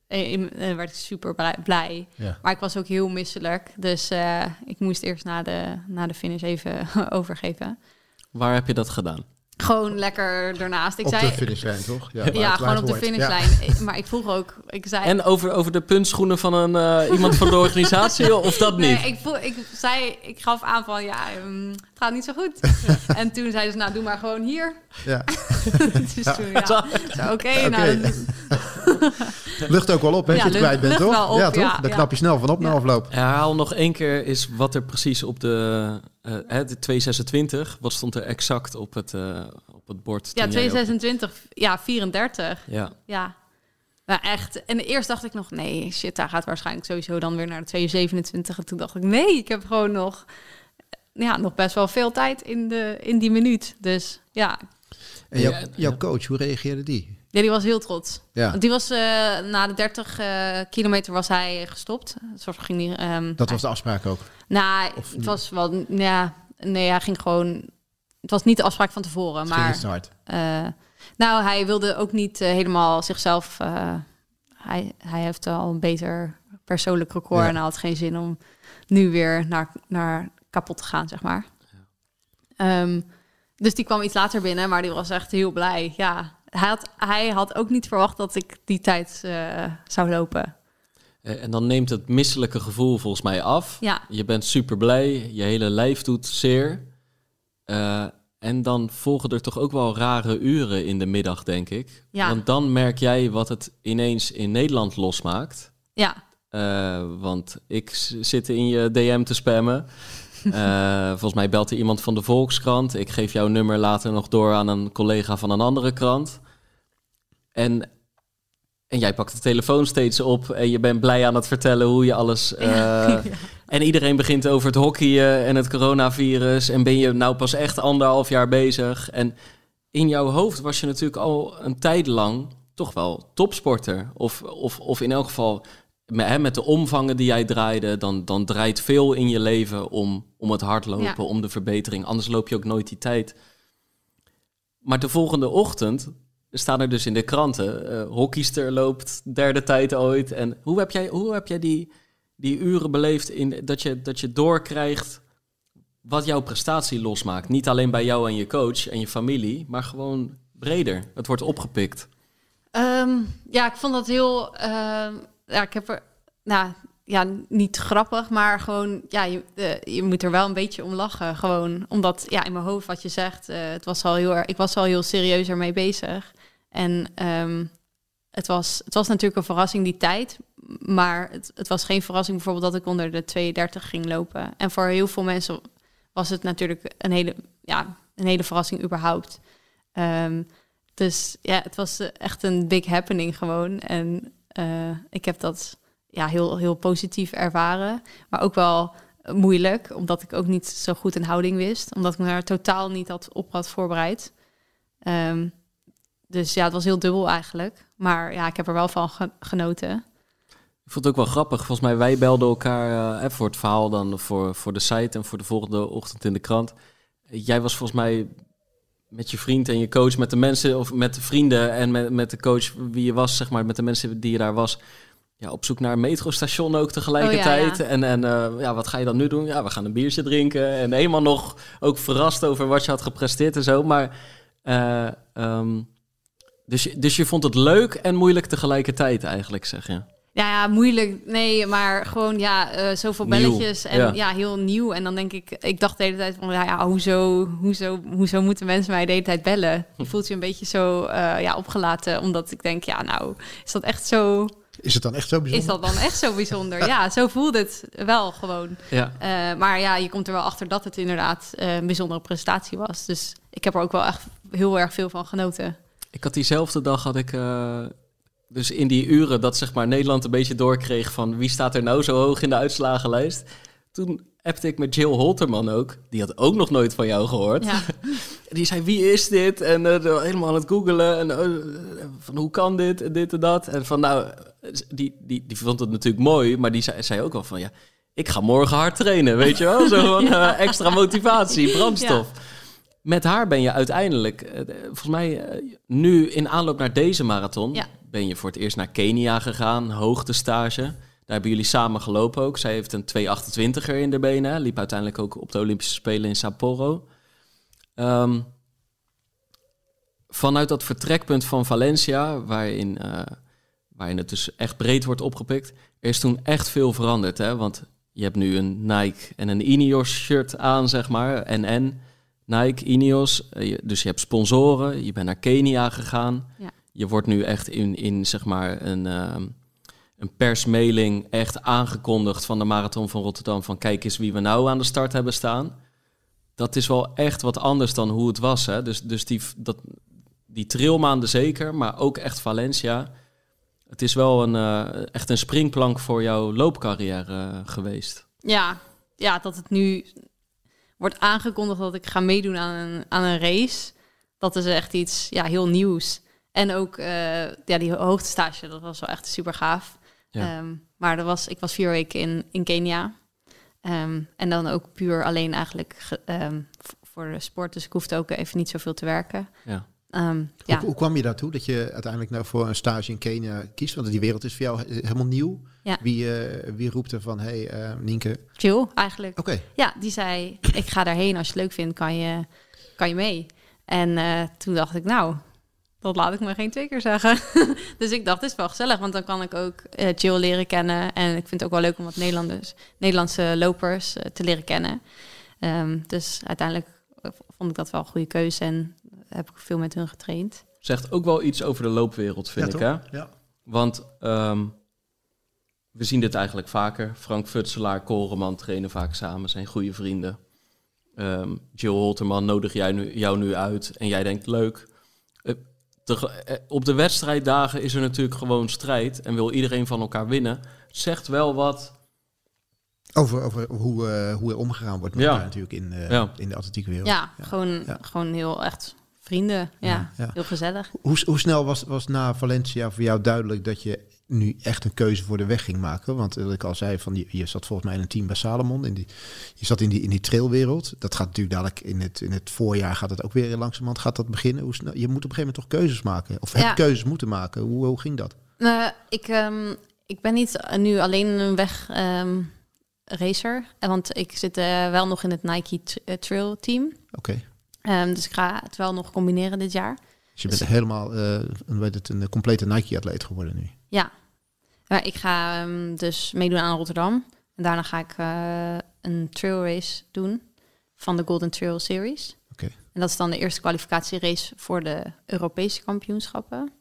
eh, eh, werd ik super blij-. Ja. Maar ik was ook heel misselijk. Dus eh, ik moest eerst na de, na de finish even overgeven. Waar heb je dat gedaan? Gewoon lekker ernaast. Ik op zei, de finishlijn, toch? ja, waar gewoon op de finishlijn. Maar ik vroeg ook, ik zei... En over, over de puntschoenen van een, eh, iemand van de organisatie of dat niet? Nee, ik, voel, ik zei, ik gaf aan van ja, ehm, het gaat niet zo goed. en toen zeiden ze, nou doe maar gewoon hier. Ja. dus toen, ja, oké, Oké. nou, Lucht ook wel op, hè, als Ja, je het kwijt bent, toch? wel op, ja, toch? ja, Daar ja. knap je snel van op na Ja. afloop. Herhaal nog één keer is wat er precies op de, eh hè, de 226, wat stond er exact op het, eh, op het bord? ja, toen jij ook- 226, ja, 34. Ja, Ja, nou echt. En eerst dacht ik nog, nee, shit, daar gaat waarschijnlijk sowieso dan weer naar de 227. En toen dacht ik, nee, ik heb gewoon nog, ja, nog best wel veel tijd in, de, in die minuut. Dus ja, En jouw, coach, hoe reageerde die? ja die was heel trots. Ja, Want die was eh, na de 30 eh, kilometer was hij gestopt. Soort ging die, ehm, dat was de afspraak ook. Nou, Of het was wel, ja, nee, hij ging gewoon. Het was niet de afspraak van tevoren, Het maar hard. eh, nou, hij wilde ook niet helemaal zichzelf. eh, hij, hij heeft al een beter persoonlijk record Ja. en hij had geen zin om nu weer naar, naar kapot te gaan, zeg maar. Ehm, dus die kwam iets later binnen, maar die was echt heel blij. Ja, hij had, hij had ook niet verwacht dat ik die tijd eh, zou lopen. Eh, en dan neemt het misselijke gevoel volgens mij af. Ja, Je bent super blij, je hele lijf doet zeer. Eh, en dan volgen er toch ook wel rare uren in de middag, denk ik. Ja. Want dan merk jij wat het ineens in Nederland losmaakt. ja, want ik zit in je DM te spammen. Eh, volgens mij belt er iemand van de Volkskrant. Ik geef jouw nummer later nog door aan een collega van een andere krant. En, en jij pakt de telefoon steeds op en je bent blij aan het vertellen hoe je alles... eh, En iedereen begint over het hockeyen en het coronavirus. En ben je nou pas echt anderhalf jaar bezig. En in jouw hoofd was je natuurlijk al een tijd lang toch wel topsporter. Of, of, of in elk geval met, hè, met de omvangen die jij draaide, dan, dan draait veel in je leven om, om het hardlopen, Ja. om de verbetering. Anders loop je ook nooit die tijd. Maar de volgende ochtend staan er dus in de kranten, eh hockeyster loopt derde tijd ooit. En hoe heb jij, hoe heb jij die, die uren beleefd in, dat, je, dat je doorkrijgt wat jouw prestatie losmaakt? Niet alleen bij jou en je coach en je familie, maar gewoon breder. Het wordt opgepikt. Ehm, ja, ik vond dat heel. ehm, ja, ik heb er. Nou, ja, niet grappig, maar gewoon. Ja, je, eh, je moet er wel een beetje om lachen. Gewoon omdat, ja, in mijn hoofd wat je zegt. eh, het was al heel. Ik was al heel serieus ermee bezig. En ehm, het, was, het was natuurlijk een verrassing die tijd. Maar het, het was geen verrassing bijvoorbeeld dat ik onder de 32 ging lopen. En voor heel veel mensen was het natuurlijk een hele, ja, een hele verrassing überhaupt. Ehm, dus ja, het was eh, echt een big happening gewoon. En ik heb dat ja, heel, heel positief ervaren. Maar ook wel eh, moeilijk, omdat ik ook niet zo goed een houding wist. Omdat ik me daar totaal niet had, op had voorbereid. Ehm, dus ja, het was heel dubbel eigenlijk. Maar ja, ik heb er wel van ge- genoten. Ik vond het ook wel grappig. Volgens mij, wij belden elkaar eh, hè, voor het verhaal dan voor, voor de site en voor de volgende ochtend in de krant. Jij was volgens mij met je vriend en je coach, met de mensen of met de vrienden en met, met de coach wie je was, zeg maar, met de mensen die je daar was. Ja, op zoek naar een metrostation ook tegelijkertijd. Oh, ja, ja. En, en eh, ja, wat ga je dan nu doen? Ja, we gaan een biertje drinken. En helemaal nog ook verrast over wat je had gepresteerd en zo. Maar, eh, ehm, dus, dus je vond het leuk en moeilijk tegelijkertijd eigenlijk, zeg je. Ja, ja, moeilijk. Nee, maar gewoon ja, eh, zoveel Nieuw, belletjes en ja. ja. heel nieuw. En dan denk ik, ik dacht de hele tijd van, ja, ja hoezo, hoezo, hoezo moeten mensen mij de hele tijd bellen? Je voelt je een beetje zo eh, ja, opgelaten, omdat ik denk, ja, nou, is dat echt zo, Is het dan echt zo bijzonder? is dat dan echt zo bijzonder? Ja, zo voelde het wel gewoon. Ja. Eh, maar ja, je komt er wel achter dat het inderdaad eh, een bijzondere prestatie was. Dus ik heb er ook wel echt heel erg veel van genoten. Ik had diezelfde dag had ik eh, dus in die uren dat zeg maar Nederland een beetje doorkreeg van wie staat er nou zo hoog in de uitslagenlijst. Toen appte ik met Jill Holterman ook. Die had ook nog nooit van jou gehoord. Ja, die zei wie is dit? En eh, helemaal aan het googelen en eh, van hoe kan dit en dit en dat. En van nou, die, die, die vond het natuurlijk mooi, maar die zei, zei ook al van ja, ik ga morgen hard trainen, weet je wel? Zo van eh, extra motivatie, brandstof. Met haar ben je uiteindelijk, eh, volgens mij eh, nu in aanloop naar deze marathon, Ja. ben je voor het eerst naar Kenia gegaan, hoogtestage. Daar hebben jullie samen gelopen ook. Zij heeft een 228er in de benen, liep uiteindelijk ook op de Olympische Spelen in Sapporo. Ehm, vanuit dat vertrekpunt van Valencia, waarin, eh, waarin het dus echt breed wordt opgepikt, er is toen echt veel veranderd. Hè? Want je hebt nu een Nike en een Ineos shirt aan, zeg maar. NN, Nike, Ineos. Eh, dus je hebt sponsoren. Je bent naar Kenia gegaan. Ja. Je wordt nu echt in, in zeg maar, een, ehm, een persmailing echt aangekondigd van de Marathon van Rotterdam. Van kijk eens wie we nou aan de start hebben staan. Dat is wel echt wat anders dan hoe het was. Hè? Dus, dus die, dat, die trailmaanden zeker, maar ook echt Valencia. Het is wel een, eh, echt een springplank voor jouw loopcarrière eh, geweest. Ja, ja, dat het nu wordt aangekondigd dat ik ga meedoen aan een, aan een race. Dat is echt iets ja, heel nieuws. En ook eh, ja, die hoogtestage, dat was wel echt super gaaf. Ja. Ehm, maar dat was, ik was vier weken in, in Kenia. Ehm, en dan ook puur alleen eigenlijk ge- ehm, voor de sport. Dus ik hoefde ook even niet zoveel te werken. Ja. Ehm, ja. Hoe, hoe kwam je daartoe dat je uiteindelijk nou voor een stage in Kenia kiest? Want die wereld is voor jou he- helemaal nieuw. Ja. Wie, eh, wie roept er van, hé hey, eh, Nienke, Chill eigenlijk. oké, Ja, die zei, ik ga daarheen. Als je het leuk vindt, kan je, kan je mee. En eh, toen dacht ik, nou, dat laat ik me geen twee keer zeggen. dus ik dacht, is wel gezellig, want dan kan ik ook eh Jill leren kennen. En ik vind het ook wel leuk om wat Nederlanders, Nederlandse lopers te leren kennen. Ehm, dus uiteindelijk vond ik dat wel een goede keuze en heb ik veel met hun getraind. Zegt ook wel iets over de loopwereld, vind ja, ik. Hè? Ja. Want ehm, we zien dit eigenlijk vaker. Frank Futselaar, Koreman trainen vaak samen, zijn goede vrienden. Ehm Jill Holterman nodig jij nu, jou nu uit en jij denkt leuk. Eh, eh, op de wedstrijddagen is er natuurlijk gewoon strijd en wil iedereen van elkaar winnen. Zegt wel wat. Over, over hoe, eh, hoe er omgegaan wordt met Ja. elkaar natuurlijk in, eh, Ja. in de atletiekwereld. Ja, Ja. Gewoon, Ja. gewoon heel echt vrienden. Ja, Ja, heel gezellig. Hoe, hoe snel was, was na Valencia voor jou duidelijk dat je nu echt een keuze voor de weg ging maken? Want eh, wat ik al zei, van, je, je zat volgens mij in een team bij Salomon. In die, je zat in die, in die trailwereld. Dat gaat natuurlijk dadelijk in het, in het voorjaar gaat het ook weer langzamerhand gaat dat beginnen. Hoe snel, je moet op een gegeven moment toch keuzes maken. Of Ja. keuzes moeten maken. Hoe, hoe ging dat? Nou, ik, ehm, ik ben niet nu alleen een weg ehm, racer. Eh, Want ik zit eh, wel nog in het Nike eh, Trail team. Oké. Ehm, dus ik ga het wel nog combineren dit jaar. Dus je bent helemaal eh, een, het, een complete Nike-atleet geworden nu. Ja. Maar ik ga ehm, dus meedoen aan Rotterdam. En daarna ga ik eh, een trail race doen van de Golden Trail Series. Oké. En dat is dan de eerste kwalificatierace voor de Europese kampioenschappen.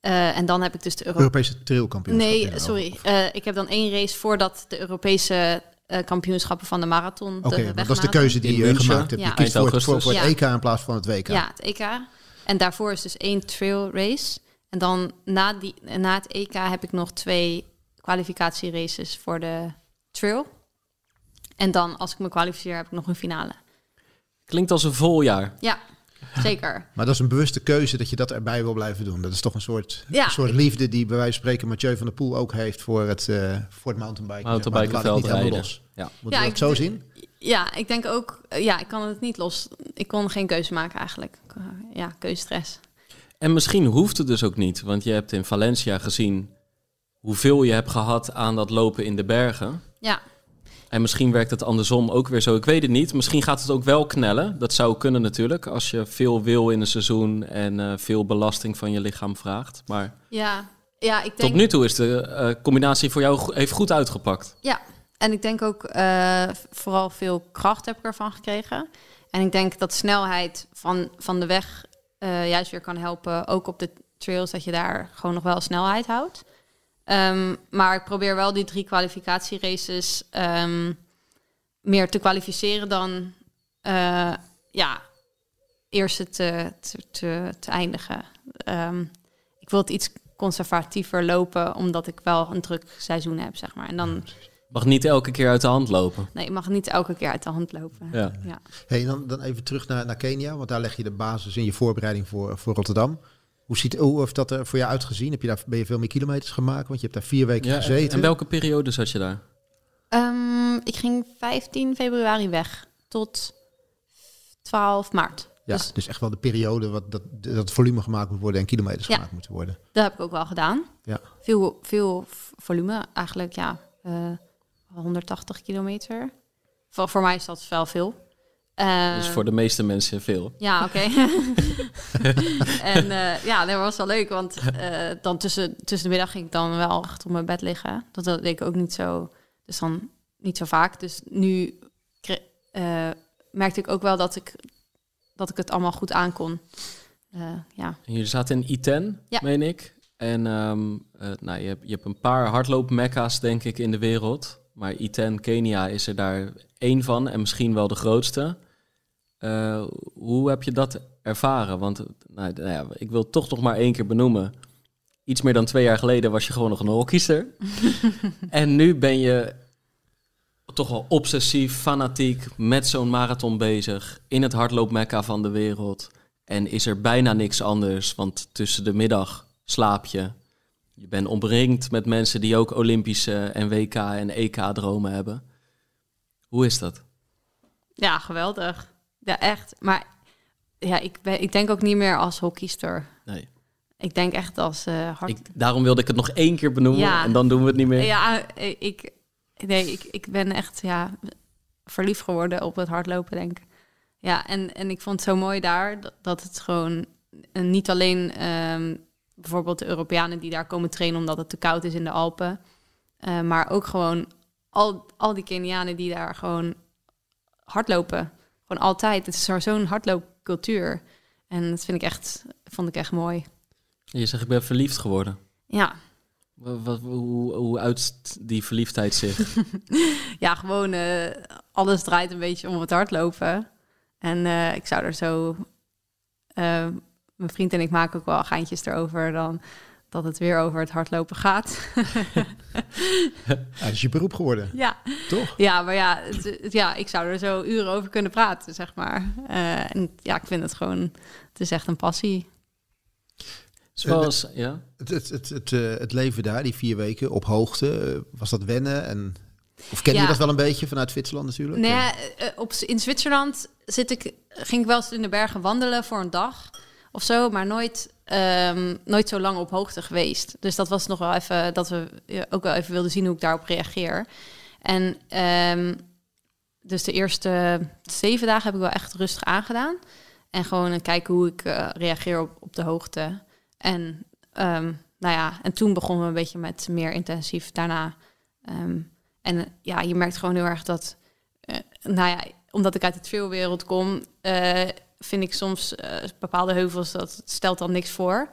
Eh, en dan heb ik dus de Euro Europese trailkampioenschap. Nee, sorry. Ik heb dan één race voordat de Europese eh, kampioenschappen van de marathon. Oké, dat is de keuze die je gemaakt hebt. Ja. Je kiest voor het, voor, voor het. EK in plaats van het WK. Ja, het EK. En daarvoor is dus één trail race. En dan na, die, na het EK heb ik nog twee kwalificatieraces voor de trail. En dan, als ik me kwalificeer, heb ik nog een finale. Klinkt als een vol jaar. Ja, zeker. Maar dat is een bewuste keuze dat je dat erbij wil blijven doen. Dat is toch een soort, Ja. een soort liefde die bij wijze van spreken Mathieu van der Poel ook heeft voor het, eh voor het mountainbiken. Mountainbiken, ik niet helemaal los. Ja. Moet Ja, je dat zo zien? Ja, ik denk ook... eh, Ja, ik kan het niet los. Ik kon geen keuze maken eigenlijk. Eh, Ja, keuzestress. En misschien hoeft het dus ook niet, want je hebt in Valencia gezien hoeveel je hebt gehad aan dat lopen in de bergen. Ja, En misschien werkt het andersom ook weer zo. Ik weet het niet. Misschien gaat het ook wel knellen. Dat zou kunnen natuurlijk. Als je veel wil in een seizoen en eh, veel belasting van je lichaam vraagt. Maar ja. ja ik denk... tot nu toe is de eh, combinatie voor jou heeft goed uitgepakt. Ja, en ik denk ook eh, vooral veel kracht heb ik ervan gekregen. En ik denk dat snelheid van, van de weg juist weer kan helpen. Ook op de trails, dat je daar gewoon nog wel snelheid houdt. Ehm, maar ik probeer wel die drie kwalificatieraces ehm, meer te kwalificeren dan eh, ja, eerste te, te, te, te eindigen. Ehm, ik wil het iets conservatiever lopen, omdat ik wel een druk seizoen heb, zeg maar. En dan Mag niet elke keer uit de hand lopen. Nee, je mag niet elke keer uit de hand lopen. Ja. Ja. Hey, dan, dan even terug naar, naar Kenia, want daar leg je de basis in je voorbereiding voor, voor Rotterdam. Hoe, ziet, hoe heeft dat er voor jou uitgezien? Heb je daar, ben je veel meer kilometers gemaakt? Want je hebt daar vier weken Ja, gezeten. en welke periode zat je daar? Ehm, ik ging 15 februari weg tot 12 maart. ja, Dus dus echt wel de periode wat dat, dat volume gemaakt moet worden en kilometers Ja. gemaakt moeten worden. dat heb ik ook wel gedaan. Ja. Veel, veel volume, eigenlijk ja, eh, 180 kilometer. Voor, voor mij is dat wel veel. Dus voor de meeste mensen veel. Ja, oké. en eh, ja, dat was wel leuk, want eh, dan tussen, tussen de middag ging ik dan wel echt op mijn bed liggen. Dat deed ik ook niet zo, dus dan niet zo vaak. Dus nu eh, merkte ik ook wel dat ik, dat ik het allemaal goed aankon. Ja. En jullie zaten in Iten, Ja. meen ik. En ehm, eh, nou, je, hebt, je hebt een paar hardloopmekka's, denk ik, in de wereld. Maar Iten, Kenia, is er daar één van en misschien wel de grootste. Eh, hoe heb je dat ervaren? Want nou, nou ja, ik wil toch nog maar één keer benoemen. Iets meer dan twee jaar geleden was je gewoon nog een hockeyster. en nu ben je toch wel obsessief, fanatiek met zo'n marathon bezig. In het hardloopmekka van de wereld. En is er bijna niks anders, want tussen de middag slaap je. Je bent omringd met mensen die ook Olympische en WK en EK-dromen hebben. Hoe is dat? ja, geweldig. Ja, echt. Maar ja, ik, ben, ik denk ook niet meer als hockeyster. Nee. Ik denk echt als eh hard... Ik, daarom wilde ik het nog één keer benoemen Ja. en dan doen we het niet meer. Ja, ik, nee, ik, ik ben echt ja, verliefd geworden op het hardlopen, denk ik. Ja, en, en ik vond het zo mooi daar dat, het gewoon eh, niet alleen ehm, bijvoorbeeld de Europeanen die daar komen trainen omdat het te koud is in de Alpen, eh, maar ook gewoon al, al die Kenianen die daar gewoon hardlopen. Gewoon altijd. Het is zo- zo'n hardloopcultuur. En dat vind ik echt, vond ik echt mooi. Je zegt, ik ben verliefd geworden. Ja, Wat, wat- hoe, hoe uit die verliefdheid zich? ja, gewoon eh, alles draait een beetje om het hardlopen. En eh, ik zou er zo... eh, mijn vriend en ik maken ook wel geintjes erover. Dan, dat het weer over het hardlopen gaat. Ja, dat is je beroep geworden, ja. toch? ja, maar ja, het- het- ja, ik zou er zo uren over kunnen praten, zeg maar. Eh, en ja, ik vind het gewoon, het is echt een passie. Zoals, ja. Het, het, het, het, eh, het leven daar, die vier weken op hoogte, eh, was dat wennen? En, of ken je dat wel een beetje vanuit Zwitserland natuurlijk? Nee, Eh, eh, op, in Zwitserland zit ik, ging ik wel eens in de bergen wandelen voor een dag of zo, maar nooit, ehm, nooit zo lang op hoogte geweest. Dus dat was nog wel even dat we ook wel even wilden zien hoe ik daarop reageer. En ehm, dus de eerste zeven dagen heb ik wel echt rustig aangedaan. En gewoon eh, kijken hoe ik eh, reageer op, op de hoogte. En ehm, nou ja, en toen begonnen we een beetje met meer intensief daarna. En eh, ja, je merkt gewoon heel erg dat, nou ja, omdat ik uit de trailwereld kom, vind ik soms eh, bepaalde heuvels dat stelt dan niks voor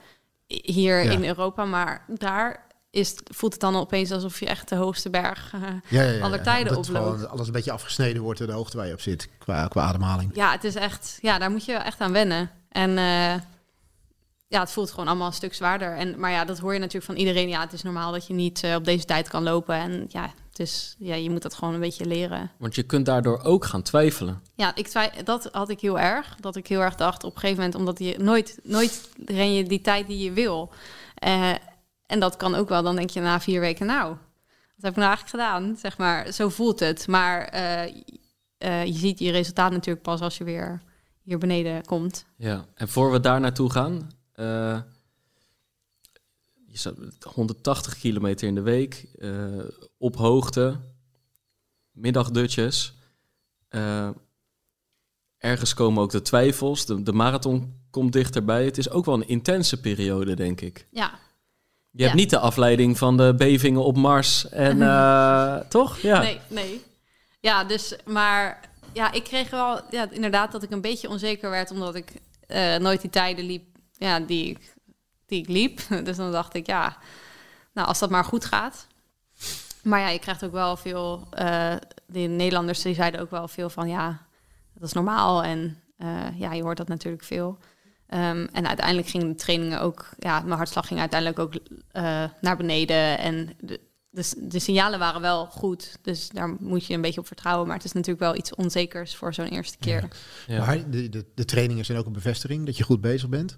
hier Ja. in Europa, maar daar is, voelt het dan opeens alsof je echt de hoogste berg. eh, ja, ja, aller tijden oploopt. gewoon alles een beetje afgesneden wordt, de hoogte waar je op zit, qua, qua ademhaling. ja, het is echt, ja, daar moet je echt aan wennen. En eh, ja, het voelt gewoon allemaal een stuk zwaarder. En, maar ja, dat hoor je natuurlijk van iedereen. Ja, het is normaal dat je niet op deze tijd kan lopen. En ja, is, ja, je moet dat gewoon een beetje leren. Want je kunt daardoor ook gaan twijfelen. Ja, ik twij- dat had ik heel erg. Dat ik heel erg dacht op een gegeven moment, omdat je nooit, nooit ren je die tijd die je wil. Eh, en dat kan ook wel. Dan denk je na vier weken, nou, wat heb ik nou eigenlijk gedaan? Zeg maar, zo voelt het. Maar eh, eh, je ziet je resultaat natuurlijk pas als je weer hier beneden komt. Ja. En voor we daar naartoe gaan, je zat 180 kilometer in de week, eh, op hoogte, middagdutjes. Eh, ergens komen ook de twijfels. De, de marathon komt dichterbij. Het is ook wel een intense periode, denk ik. Ja, Je hebt niet de afleiding van de bevingen op Mars en eh, toch? Ja. nee, nee. Ja, dus, maar ja, ik kreeg wel ja, inderdaad dat ik een beetje onzeker werd, omdat ik nooit die tijden liep ja, die, ik, die ik liep. Dus dan dacht ik, ja, nou, als dat maar goed gaat. Maar ja, je krijgt ook wel veel, eh de Nederlanders die zeiden ook wel veel van, ja, dat is normaal. En eh, ja, je hoort dat natuurlijk veel. Ehm, en uiteindelijk gingen de trainingen ook, ja, mijn hartslag ging uiteindelijk ook eh, naar beneden. En de, de, de signalen waren wel goed. Dus daar moet je een beetje op vertrouwen. Maar het is natuurlijk wel iets onzekers voor zo'n eerste keer. Ja. Maar de, de, de trainingen zijn ook een bevestiging dat je goed bezig bent.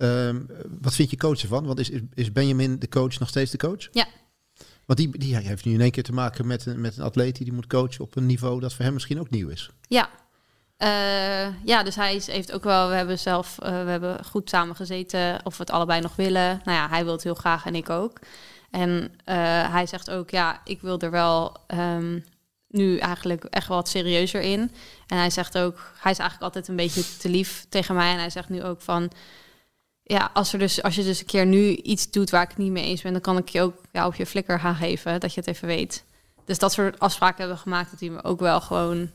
Ehm, wat vind je coach ervan? Want is, is- Benjamin de coach nog steeds de coach? Ja. Want die, die heeft nu in één keer te maken met een, met een atleet die die moet coachen op een niveau dat voor hem misschien ook nieuw is. Ja. Eh, ja, dus hij heeft ook wel, we hebben zelf, eh, we hebben goed samen gezeten of we het allebei nog willen. Nou ja, hij wil het heel graag en ik ook. En eh, hij zegt ook, ja, ik wil er wel ehm, nu eigenlijk echt wel wat serieuzer in. En hij zegt ook, hij is eigenlijk altijd een beetje te lief tegen mij. En hij zegt nu ook van, ja, als, er dus, als je dus een keer nu iets doet waar ik het niet mee eens ben, dan kan ik je ook ja, op je flikker gaan geven, dat je het even weet. Dus dat soort afspraken hebben we gemaakt, dat hij me ook wel gewoon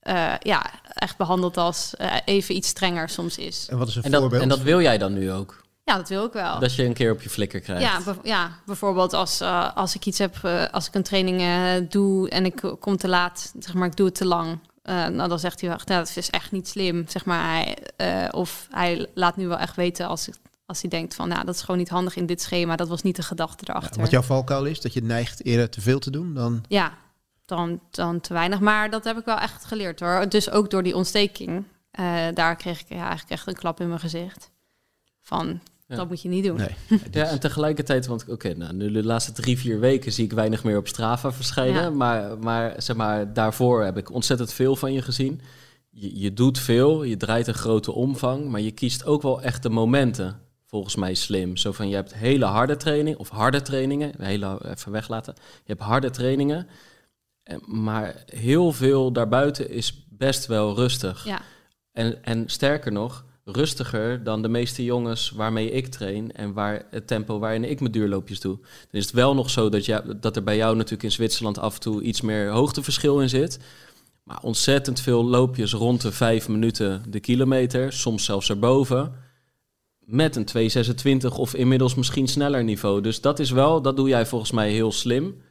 eh, ja, echt behandeld als eh, even iets strenger soms is. En wat is een En dat, voorbeeld? en dat wil jij dan nu ook? Ja, dat wil ik wel. Dat je een keer op je flikker krijgt? Ja, ja, bijvoorbeeld als, eh, als ik iets heb, als ik een training eh, doe en ik kom te laat, zeg maar, ik doe het te lang. Eh, nou, dan zegt hij wel, nou, dat is echt niet slim, zeg maar. Hij, eh, of hij laat nu wel echt weten als, als hij denkt van, nou, dat is gewoon niet handig in dit schema. Dat was niet de gedachte Ja, erachter. wat jouw valkuil is, dat je neigt eerder te veel te doen dan... Ja, dan, dan te weinig. Maar dat heb ik wel echt geleerd hoor. Dus ook door die ontsteking. eh, daar kreeg ik ja, eigenlijk echt een klap in mijn gezicht. Van, Ja. dat moet je niet doen. Nee. Ja, en tegelijkertijd, want oké, nou, nu de laatste drie, vier weken zie ik weinig meer op Strava verschijnen. Ja. Maar, maar zeg maar, daarvoor heb ik ontzettend veel van je gezien. Je, je doet veel, je draait een grote omvang, maar je kiest ook wel echt de momenten. Volgens mij slim. Zo van, je hebt hele harde training, of harde trainingen, hele, even weglaten. Je hebt harde trainingen, en- maar heel veel daarbuiten is best wel rustig. Ja, En, en sterker nog, rustiger dan de meeste jongens waarmee ik train en waar het tempo waarin ik mijn duurloopjes doe. Dan is het wel nog zo dat, je, dat er bij jou natuurlijk in Zwitserland af en toe iets meer hoogteverschil in zit. Maar ontzettend veel loopjes rond de vijf minuten de kilometer, soms zelfs erboven. Met een 2,26 of inmiddels misschien sneller niveau. Dus dat is wel, dat doe jij volgens mij heel slim.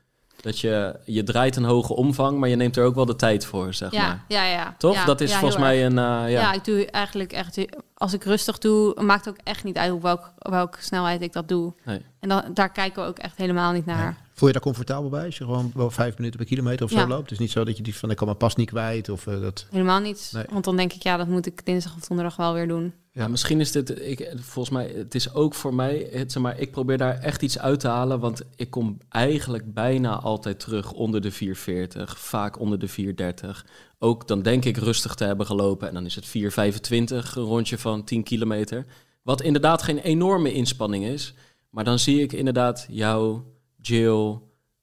Dat je, je draait een hoge omvang, maar je neemt er ook wel de tijd voor, zeg Ja, maar. ja, ja. Toch? Ja, dat is ja, volgens mij erg. een... eh, Ja. ja. ik doe eigenlijk echt... Als ik rustig doe, maakt het ook echt niet uit op welk, welke snelheid ik dat doe. Nee. En dan, daar kijken we ook echt helemaal niet naar. Voel je daar comfortabel bij? Als je gewoon wel vijf minuten per kilometer of zo Ja. loopt? Het is niet zo dat je die van ik kan mijn pas niet kwijt of eh, dat... Helemaal niet. Nee. Want dan denk ik, ja, dat moet ik dinsdag of donderdag wel weer doen. Ja, misschien is dit, ik, volgens mij, het is ook voor mij, het, zeg maar, ik probeer daar echt iets uit te halen, want ik kom eigenlijk bijna altijd terug onder de 440, vaak onder de 430. Ook dan denk ik rustig te hebben gelopen en dan is het 425, een rondje van 10 kilometer. Wat inderdaad geen enorme inspanning is, maar dan zie ik inderdaad jou, Jill,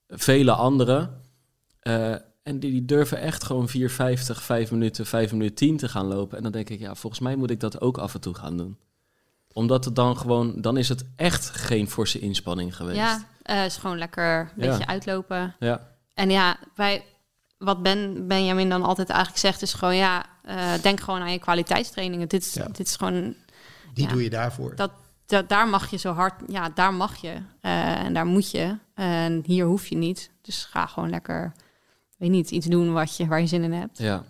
vele anderen. eh, en die, die durven echt gewoon 4,50, 5 minuten, 5 minuten 10 te gaan lopen. En dan denk ik, ja, volgens mij moet ik dat ook af en toe gaan doen. Omdat het dan gewoon, dan is het echt geen forse inspanning geweest. Ja, eh is gewoon lekker een Ja. beetje uitlopen. Ja, En ja, wij, wat ben, Benjamin dan altijd eigenlijk zegt, is gewoon ja, eh, denk gewoon aan je kwaliteitstrainingen. Dit is, Ja. dit is gewoon, Die Ja. doe je daarvoor. Dat- da- daar mag je zo hard, ja, daar mag je. eh, en daar moet je. En hier hoef je niet. Dus ga gewoon lekker, weet niet, iets doen wat je, waar je zin in hebt. ja.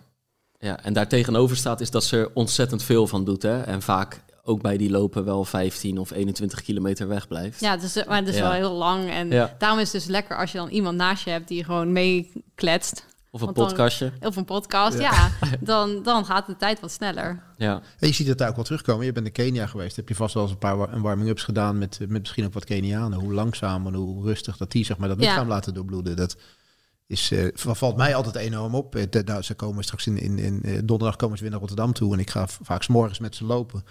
ja. En daar tegenover staat is dat ze er ontzettend veel van doet. Hè? En vaak ook bij die lopen wel 15 of 21 kilometer wegblijft. Ja, het is, maar het is Ja. wel heel lang. En Ja. daarom is het dus lekker als je dan iemand naast je hebt die gewoon meekletst. Of een Want dan- podcastje. Of een podcast, ja. dan, dan gaat de tijd wat sneller. Ja. En je ziet het daar ook wel terugkomen. Je bent in Kenia geweest. Heb je vast wel eens een paar warming-ups gedaan met, met misschien ook wat Kenianen. Hoe langzaam en hoe rustig dat die zeg maar, dat Ja. lichaam laten doorbloeden. Dat is, eh, valt mij altijd enorm op. Eh, de- nou, ze komen straks in, in, in eh, donderdag komen ze weer naar Rotterdam toe. En ik ga vaak 's morgens met ze lopen.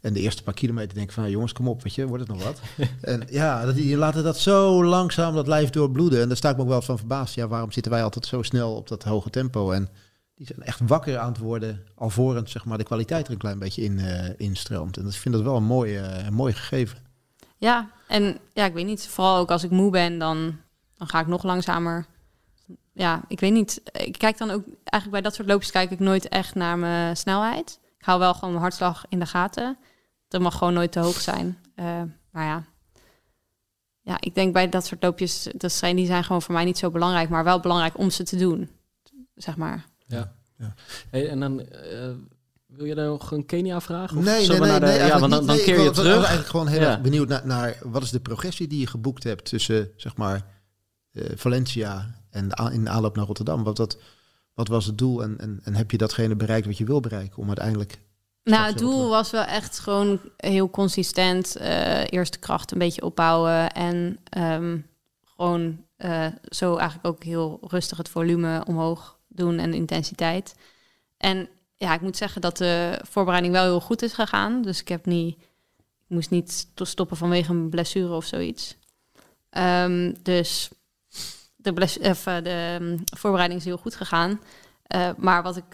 En de eerste paar kilometer denk ik van, nou, jongens, kom op, weet je, wordt het nog wat? en ja, dat, die laten dat zo langzaam, dat lijf doorbloeden. En daar sta ik me ook wel van verbaasd. Ja, waarom zitten wij altijd zo snel op dat hoge tempo? En die zijn echt wakker aan het worden, alvorens zeg maar, de kwaliteit er een klein beetje in eh, instroomt. En dat, ik vind dat wel een mooi, eh, een mooi gegeven. Ja, en ja, ik weet niet. Vooral ook als ik moe ben, dan, dan ga ik nog langzamer. Ja, ik weet niet. Ik kijk dan ook eigenlijk bij dat soort loopjes kijk ik nooit echt naar mijn snelheid. Ik hou wel gewoon mijn hartslag in de gaten. Dat mag gewoon nooit te hoog zijn. Eh, maar ja. Ja, ik denk bij dat soort loopjes, dat zijn, die zijn gewoon voor mij niet zo belangrijk, maar wel belangrijk om ze te doen. Zeg maar. ja. Ja. Hey, en dan eh, wil je dan nog een Kenia vragen? Of Nee, nee, nee, naar de- nee, ja, want dan, dan keer je ik terug. was eigenlijk gewoon heel Ja. erg benieuwd naar, naar wat is de progressie die je geboekt hebt tussen zeg maar eh, Valencia en in de aanloop naar Rotterdam. Wat, dat, wat was het doel en, en, en heb je datgene bereikt wat je wil bereiken om uiteindelijk Nou, het doel was wel echt gewoon heel consistent. eh eerst de kracht een beetje opbouwen. En ehm, gewoon eh, zo eigenlijk ook heel rustig het volume omhoog doen en de intensiteit. En ja, ik moet zeggen dat de voorbereiding wel heel goed is gegaan. Dus ik heb niet, ik moest niet to- stoppen vanwege een blessure of zoiets. Ehm, dus de, bles- of, eh, de ehm, voorbereiding is heel goed gegaan. Maar wat ik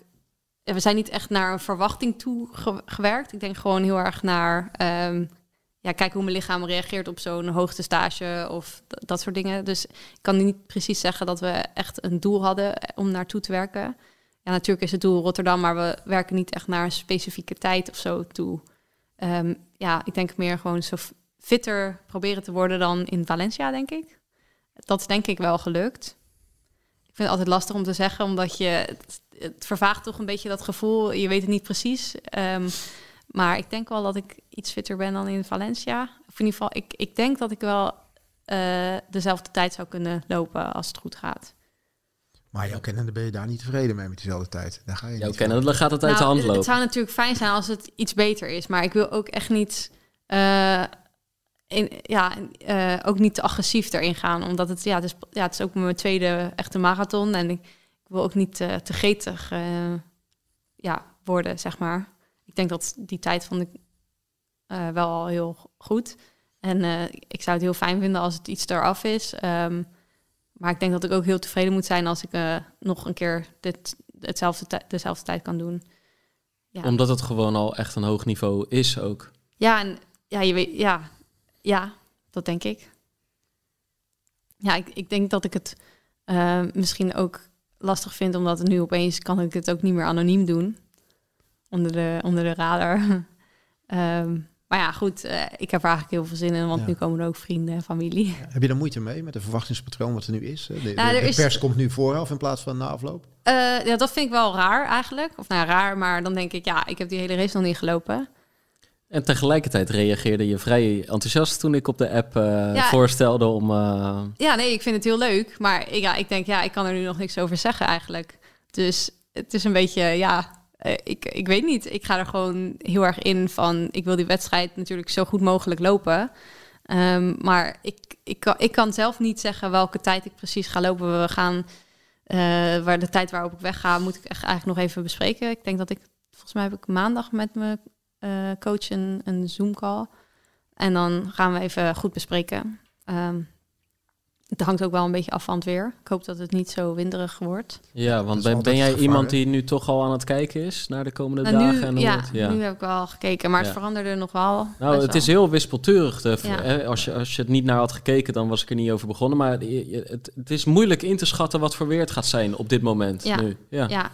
we zijn niet echt naar een verwachting toe ge- gewerkt. Ik denk gewoon heel erg naar ehm, ja, kijken hoe mijn lichaam reageert op zo'n hoogtestage of dat soort dingen. Dus ik kan niet precies zeggen dat we echt een doel hadden om naartoe te werken. Ja, natuurlijk is het doel Rotterdam, maar we werken niet echt naar een specifieke tijd of zo toe. Ehm, ja, ik denk meer gewoon zo fitter proberen te worden dan in Valencia, denk ik. Dat is denk ik wel gelukt. Ik vind het altijd lastig om te zeggen, omdat je het, het vervaagt toch een beetje dat gevoel. Je weet het niet precies. Ehm, maar ik denk wel dat ik iets fitter ben dan in Valencia. Of in ieder geval, ik, ik denk dat ik wel eh, dezelfde tijd zou kunnen lopen als het goed gaat. Maar jouw kennende ben je daar niet tevreden mee met diezelfde tijd. Daar ga je Jouw niet kennen, dan gaat het uit Nou, de hand het- lopen. Het zou natuurlijk fijn zijn als het iets beter is. Maar ik wil ook echt niet... eh, in, ja, eh, ook niet te agressief erin gaan. Omdat het, ja, het, is, ja, het is ook mijn tweede echte marathon. En ik, ik wil ook niet eh, te gretig eh, ja, worden, zeg maar. Ik denk dat die tijd vond ik wel al heel goed. En ik zou het heel fijn vinden als het iets eraf is. Ehm, maar ik denk dat ik ook heel tevreden moet zijn als ik nog een keer dit, hetzelfde dezelfde tijd kan doen. Ja. Omdat het gewoon al echt een hoog niveau is ook. Ja, en ja, je weet, ja, ja, dat denk ik. Ja, ik, ik denk dat ik het eh, misschien ook lastig vind, omdat het nu opeens kan ik het ook niet meer anoniem doen. Onder de, onder de radar. Ehm, maar ja, goed, eh, ik heb er eigenlijk heel veel zin in, want Ja. nu komen er ook vrienden en familie. Heb je er moeite mee met de verwachtingspatroon wat er nu is? De, de- Nou, de is- pers komt nu vooraf in plaats van na afloop. Eh, ja, dat vind ik wel raar eigenlijk. Of nou raar, maar dan denk ik, ja, ik heb die hele race nog niet gelopen. En tegelijkertijd reageerde je vrij enthousiast toen ik op de app eh, Ja. voorstelde om... eh, Ja, nee, ik vind het heel leuk. Maar ik, ja, ik denk, ja, ik kan er nu nog niks over zeggen eigenlijk. Dus het is een beetje, ja, eh, ik, ik weet niet. Ik ga er gewoon heel erg in van, ik wil die wedstrijd natuurlijk zo goed mogelijk lopen. Ehm, maar ik, ik, kan, ik kan zelf niet zeggen welke tijd ik precies ga lopen. We gaan, waar de tijd waarop ik wegga, moet ik echt eigenlijk nog even bespreken. Ik denk dat ik, volgens mij heb ik maandag met mijn eh, coach een, een Zoom-call. En dan gaan we even goed bespreken. Ehm, het hangt ook wel een beetje af van het weer. Ik hoop dat het niet zo winderig wordt. ja, want ben, ben jij iemand die nu toch al aan het kijken is naar de komende Nou, dagen? nu, en hoe ja, het- ja. nu heb ik wel gekeken, maar Ja. het veranderde nog wel. Nou, het is heel wispelturig. De, Ja. hè, als, je, als je het niet naar had gekeken, dan was ik er niet over begonnen. Maar het, het is moeilijk in te schatten wat voor weer het gaat zijn op dit moment. Ja. Nu. Ja.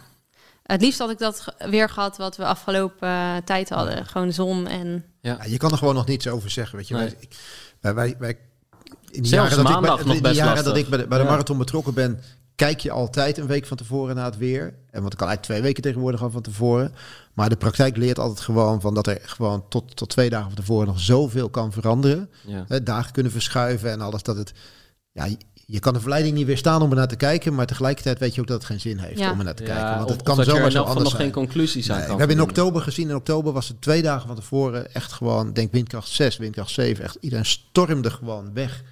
Het liefst had ik dat weer gehad wat we afgelopen eh, tijd hadden. Gewoon zon en... Ja, je kan er gewoon nog niets over zeggen. Weet je. Nee. Wij, wij, wij, wij- in de Zelfs jaren dat nog bij, best de jaren lastig. dat ik bij de, bij de Ja. marathon betrokken ben, kijk je altijd een week van tevoren naar het weer. En want ik kan eigenlijk twee weken tegenwoordig al van tevoren. Maar de praktijk leert altijd gewoon van dat er gewoon tot, tot twee dagen van tevoren nog zoveel kan veranderen. Ja. Hè, dagen kunnen verschuiven en alles. Dat het, ja, je, kan de verleiding niet weerstaan om er naar te kijken. Maar tegelijkertijd weet je ook dat het geen zin heeft Ja. om er naar te Ja, kijken. Want het kan zomaar zo anders nog geen zijn. conclusies aan Nee, kan we hebben in oktober gezien. In oktober was het twee dagen van tevoren echt gewoon, denk windkracht 6, windkracht 7. Echt, iedereen stormde gewoon weg.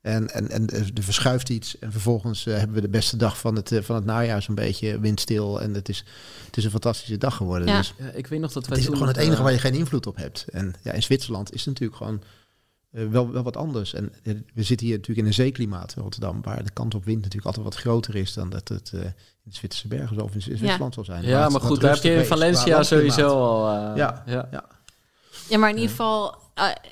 En, en, en er verschuift iets. En vervolgens eh, hebben we de beste dag van het, eh, van het najaar zo'n beetje windstil. En het is, het is een fantastische dag geworden. Ja. Dus Ja, ik weet nog dat wij het is gewoon het enige eh, waar je geen invloed op hebt. En ja, in Zwitserland is het natuurlijk gewoon eh, wel, wel wat anders. En eh, we zitten hier natuurlijk in een zeeklimaat in Rotterdam. Waar de kant op wind natuurlijk altijd wat groter is dan dat het eh, in de Zwitserse bergen of in Zwitserland zal zijn. Ja, maar goed, daar heb je in Valencia sowieso al... eh, Ja. ja. Ja, maar in ieder geval,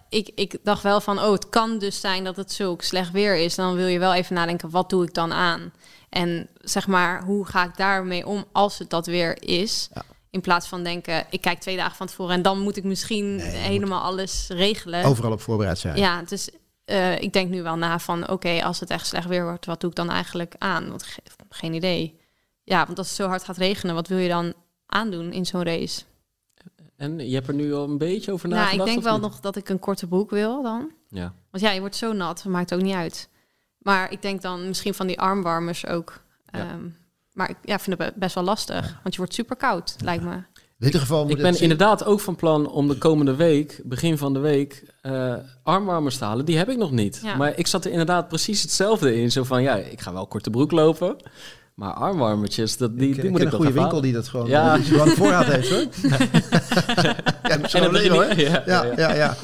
ik, ik dacht wel van, oh, het kan dus zijn dat het zulk slecht weer is. Dan wil je wel even nadenken, wat doe ik dan aan? En zeg maar, hoe ga ik daarmee om als het dat weer is? Ja. In plaats van denken, ik kijk twee dagen van tevoren en dan moet ik misschien Nee, helemaal alles regelen. Overal op voorbereid zijn. Ja, dus eh, ik denk nu wel na van, oké, als het echt slecht weer wordt, wat doe ik dan eigenlijk aan? Want ge- geen idee. Ja, want als het zo hard gaat regenen, wat wil je dan aandoen in zo'n race? En je hebt er nu al een beetje over Nou, nagedacht? ik denk wel niet? nog dat ik een korte broek wil dan. Ja. Want ja, je wordt zo nat, maakt ook niet uit. Maar ik denk dan misschien van die armwarmers ook. Ja. Ehm, maar ik ja, vind het be- best wel lastig, want je wordt super koud, lijkt me. In ieder geval moet Ik ben inderdaad ook van plan om de komende week, begin van de week, eh, armwarmers te halen. Die heb ik nog niet. Ja. Maar ik zat er inderdaad precies hetzelfde in. Zo van, ja, ik ga wel korte broek lopen. Maar armwarmertjes, dat, die, ik, die ik moet ik een goede winkel die dat gewoon, Ja. die gewoon op voorraad heeft hoor. ja, En alleen, hoor. ja, Ja, ja. ja, ja.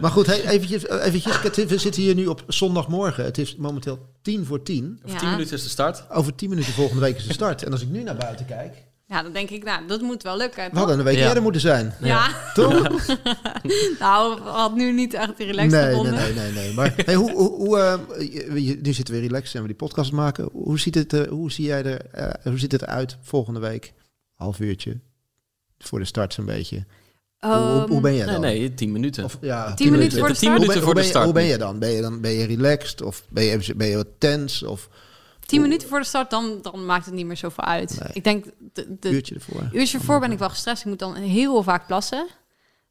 Maar goed, hey, eventjes, eh, eventjes, het- we zitten hier nu op zondagmorgen. Het is momenteel tien voor tien. Over Ja. 10 minuten is de start. Over tien minuten volgende week is de start. En als ik nu naar buiten kijk, Ja, dan denk ik, nou, dat moet wel lukken. we toch? hadden een week Ja. eerder moeten zijn. Ja, Toch? nou, had nu niet echt die relaxed Nee, nee, nee, nee, nee. Maar hey, hoe, hoe, hoe, eh, je- je- nu zitten we relaxed en we die podcast maken. Hoe ziet het, eh, hoe zie jij er, eh, hoe ziet het eruit volgende week? Half uurtje voor de start zo'n beetje. hoe, hoe, hoe ben je Nee, dan? nee, 10 minuten. Of, ja, Tien minuten voor de tien start? Hoe minuten ben, hoe je- start. hoe ben je dan? Ben je dan ben je relaxed of ben je, ben je wat tens of Tien minuten voor de start, dan, dan maakt het niet meer zoveel uit. Nee. Ik denk, de, uurtje ervoor? uurtje ervoor ben ik wel gestrest. Ik moet dan heel vaak plassen.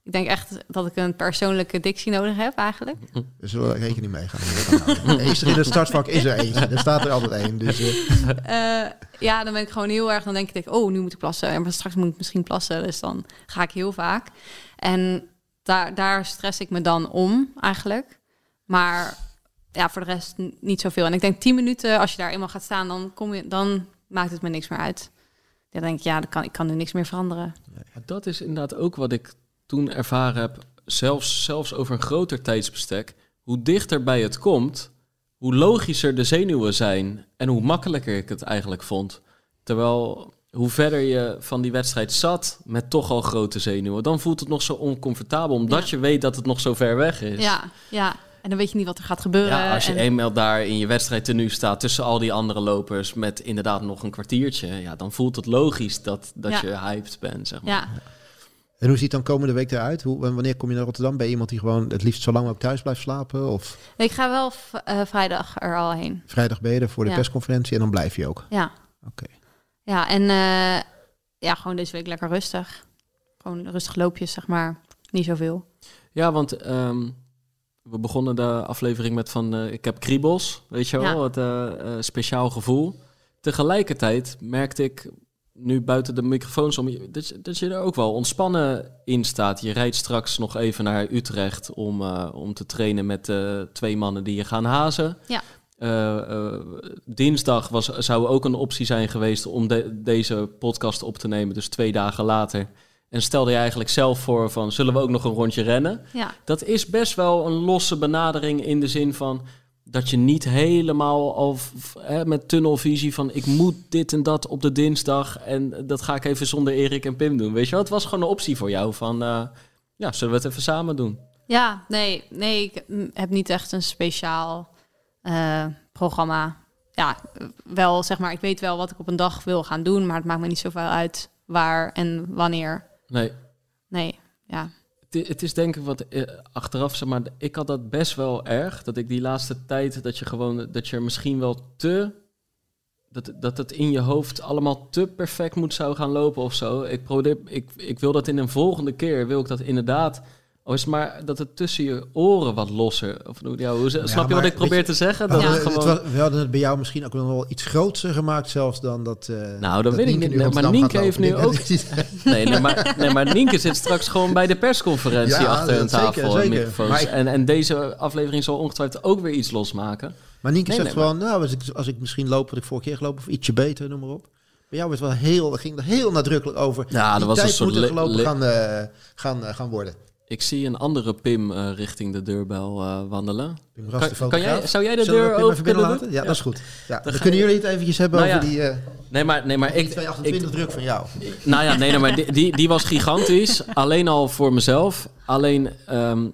Ik denk echt dat ik een persoonlijke dictie nodig heb eigenlijk. Dus we rekening mee gaan. Er in het startvak is er eentje. Er staat er altijd één. Dus, eh, Eh, ja, dan ben ik gewoon heel erg. Dan denk ik, oh, nu moet ik plassen. En straks moet ik misschien plassen. Dus dan ga ik heel vaak. En daar, daar stress ik me dan om eigenlijk. Maar ja, voor de rest niet zoveel. En ik denk 10 minuten, als je daar eenmaal gaat staan, dan, kom je, dan maakt het me niks meer uit. Dan denk ik, ja, dan kan, ik kan er niks meer veranderen. Ja, dat is inderdaad ook wat ik toen ervaren heb. Zelfs, zelfs over een groter tijdsbestek. Hoe dichter bij het komt, hoe logischer de zenuwen zijn. En hoe makkelijker ik het eigenlijk vond. Terwijl hoe verder je van die wedstrijd zat met toch al grote zenuwen, dan voelt het nog zo oncomfortabel. Omdat Ja. je weet dat het nog zo ver weg is. Ja, ja. En dan weet je niet wat er gaat gebeuren. Ja, als je en- eenmaal daar in je wedstrijd tenue staat tussen al die andere lopers met inderdaad nog een kwartiertje, ja, dan voelt het logisch dat, dat Ja. je hyped bent, zeg maar. ja, En hoe ziet dan komende week eruit? Hoe, wanneer kom je naar Rotterdam? Ben je iemand die gewoon het liefst zo lang ook thuis blijft slapen? Of Ik ga wel eh, vrijdag er al heen. vrijdag ben je er voor de Ja. persconferentie en dan blijf je ook? Ja. Oké. Ja, en eh, ja, gewoon deze week lekker rustig. Gewoon rustig loopjes, zeg maar. Niet zoveel. Ja, want ehm, we begonnen de aflevering met van eh, ik heb kriebels, weet je wel, Ja. het eh, eh, speciaal gevoel. Tegelijkertijd merkte ik nu buiten de microfoons om dat, je- dat je er ook wel ontspannen in staat. Je rijdt straks nog even naar Utrecht om, om te trainen met twee mannen die je gaan hazen. Ja. Dinsdag was, zou ook een optie zijn geweest om de- deze podcast op te nemen, dus twee dagen later. En stelde je eigenlijk zelf voor van, zullen we ook nog een rondje rennen? Ja, Dat is best wel een losse benadering in de zin van dat je niet helemaal al hè, met tunnelvisie van ik moet dit en dat op de dinsdag en dat ga ik even zonder Erik en Pim doen. Weet je wel, het was gewoon een optie voor jou van eh, ja, zullen we het even samen doen? ja nee, nee, ik heb niet echt een speciaal eh, programma. Ja, wel zeg maar, ik weet wel wat ik op een dag wil gaan doen, maar het maakt me niet zoveel uit waar en wanneer. Nee, Nee, ja. het, het is denk ik wat eh, achteraf, zeg maar, ik had dat best wel erg. Dat ik die laatste tijd, dat je gewoon, dat je misschien wel te, dat, dat het in je hoofd allemaal te perfect moet zou gaan lopen of zo. Ik, probeer, ik, ik wil dat in een volgende keer, wil ik dat inderdaad, al is maar dat het tussen je oren wat losser. Of, ja, hoe, snap je wat ik probeer je- te zeggen? We Dat hadden, het het gewoon... was- we hadden het bij jou misschien ook nog wel iets groter gemaakt zelfs dan dat... eh, Nou, dat weet ik niet. Nee, maar Nienke heeft nu ook- dat Nee, nee, maar, nee, maar Nienke zit straks gewoon bij de persconferentie achter een dat zeker, tafel en zeker. ik- En, en deze aflevering zal ongetwijfeld ook weer iets losmaken. Maar Nienke zegt gewoon, nou, als ik, als ik misschien loop wat ik vorige keer gelopen, of ietsje beter, noem maar op. Bij jou werd wel heel, ging er heel nadrukkelijk over. Ja, er was een tijd soort moet er gelopen gaan, eh, gaan, eh, gaan worden. Ik zie een andere Pim eh, richting de deurbel eh, wandelen. Pim Kan- jij- zou jij de Zullen deur Pim open kunnen laten? doen? Ja, dat is goed. Ja, dan kunnen je- jullie het eventjes hebben Nou over ja, die, eh Nee, maar, nee, maar die ik, 228 ik, druk van jou. Nou ja, nee, nee maar die, die, die was gigantisch. Alleen al voor mezelf. Alleen ehm,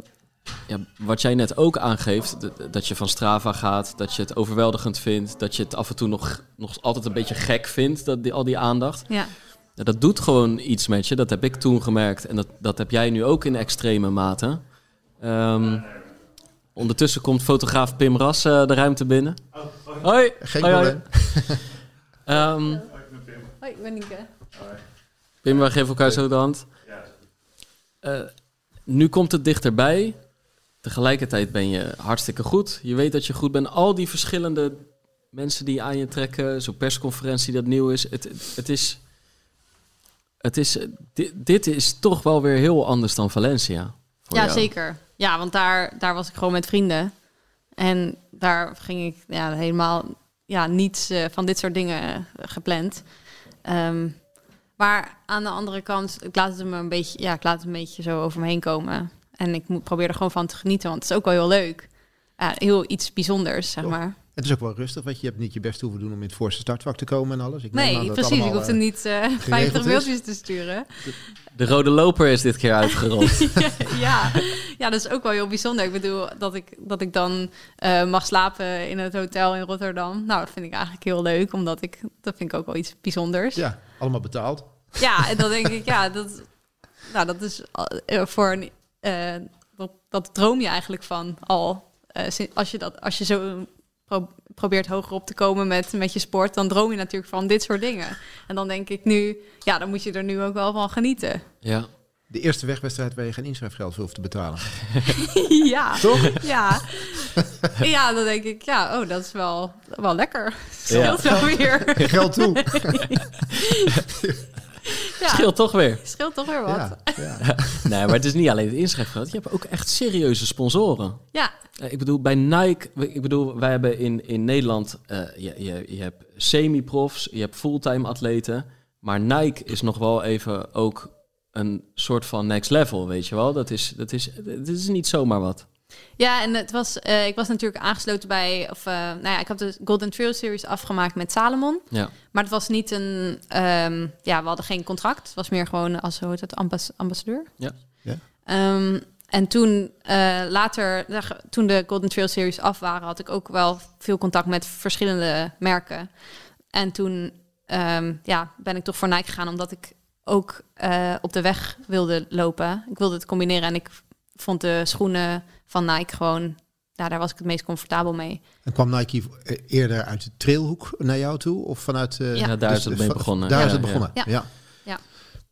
ja, wat jij net ook aangeeft, dat, je van Strava gaat, dat je het overweldigend vindt, dat je het af en toe nog, nog altijd een beetje gek vindt, dat die, al die aandacht. Ja, dat doet gewoon iets met je. Dat heb ik toen gemerkt. En dat, dat heb jij nu ook in extreme mate. Ehm, ondertussen komt fotograaf Pim Ras eh, de ruimte binnen. Hoi. Geen Hoi, hoi. probleem. Ehm, Hoi, ik ben Nienke. Pim, wij geven elkaar zo de hand. Eh, nu komt het dichterbij. Tegelijkertijd ben je hartstikke goed. Je weet dat je goed bent. Al die verschillende mensen die aan je trekken. Zo'n persconferentie dat nieuw is. Het, het is... Het is dit, dit is toch wel weer heel anders dan Valencia. Ja, jou. zeker. Ja, want daar, daar was ik gewoon met vrienden. En daar ging ik ja, helemaal ja, niets eh, van dit soort dingen eh, gepland. Ehm, maar aan de andere kant, ik laat het me een beetje, ja, ik laat het een beetje zo over me heen komen. En ik moet, probeer er gewoon van te genieten, want het is ook wel heel leuk. Ja, heel iets bijzonders, zeg maar. Het is ook wel rustig, want je hebt niet je best hoeven doen om in het voorste startvak te komen en alles. Ik Nee, precies. Ik hoefde eh, niet eh 50 is. mailtjes te sturen. De rode loper is dit keer uitgerold. ja. ja, dat is ook wel heel bijzonder. Ik bedoel, dat ik, dat ik dan eh, mag slapen in het hotel in Rotterdam. Nou, dat vind ik eigenlijk heel leuk, omdat ik... Dat vind ik ook wel iets bijzonders. Ja, Ja, allemaal betaald. en dan denk ik, ja, dat, nou, dat is eh, voor een... eh, dat, dat droom je eigenlijk van al. Eh, sin- als, je dat, als je zo pro- probeert hoger op te komen met, met je sport... dan droom je natuurlijk van dit soort dingen. En dan denk ik nu, ja, dan moet je er nu ook wel van genieten. ja. De eerste wegwedstrijd waar je geen inschrijfgeld voor hoeft te betalen. Ja. Toch? Ja. Ja, dan denk ik, ja, oh, dat is wel, wel lekker. Scheelt wel weer. Geld toe. Ja, Scheelt toch weer. scheelt toch weer wat. Ja, Ja. ja. Nee, maar het is niet alleen het inschrijfgeld. Je hebt ook echt serieuze sponsoren. Ja, Eh, Ik bedoel, bij Nike, ik bedoel, wij hebben in, in Nederland, eh, je, je, je hebt semi-profs, je hebt fulltime atleten. Maar Nike is nog wel even ook een soort van next level, weet je wel. Dat is, dat is, dat is niet zomaar wat. Ja en het was, eh, ik was natuurlijk aangesloten bij, of eh, nou ja, ik had de Golden Trail Series afgemaakt met Salomon. Ja, Maar het was niet een, ehm, ja, we hadden geen contract. Het was meer gewoon als, hoe heet het, ambas- ambassadeur. Ja. Ja. Ehm, en toen uh, later, toen de Golden Trail Series af waren, had ik ook wel veel contact met verschillende merken. En toen um, ja, ben ik toch voor Nike gegaan, omdat ik ook eh, op de weg wilde lopen. Ik wilde het combineren en ik vond de schoenen van Nike gewoon... Ja, daar was ik het meest comfortabel mee. En kwam Nike eerder uit de trailhoek naar jou toe? Of vanuit... eh, Ja. Ja, daar dus is het de- mee begonnen. Daar Ja, is het ja. begonnen, Ja. ja. Ja.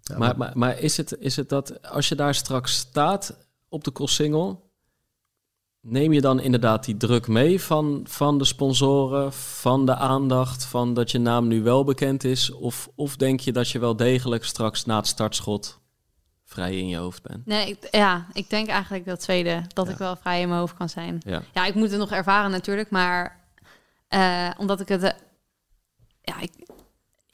Ja, Maar, maar, maar is, het, is het dat als je daar straks staat op de cross-single, neem je dan inderdaad die druk mee van, van de sponsoren, van de aandacht, van dat je naam nu wel bekend is? Of, of denk je dat je wel degelijk straks na het startschot vrij in je hoofd bent? Nee, ik, ja, ik denk eigenlijk dat tweede, dat Ja. ik wel vrij in mijn hoofd kan zijn. Ja. Ja, ik moet het nog ervaren natuurlijk, maar eh, omdat ik het, eh, ja, ik,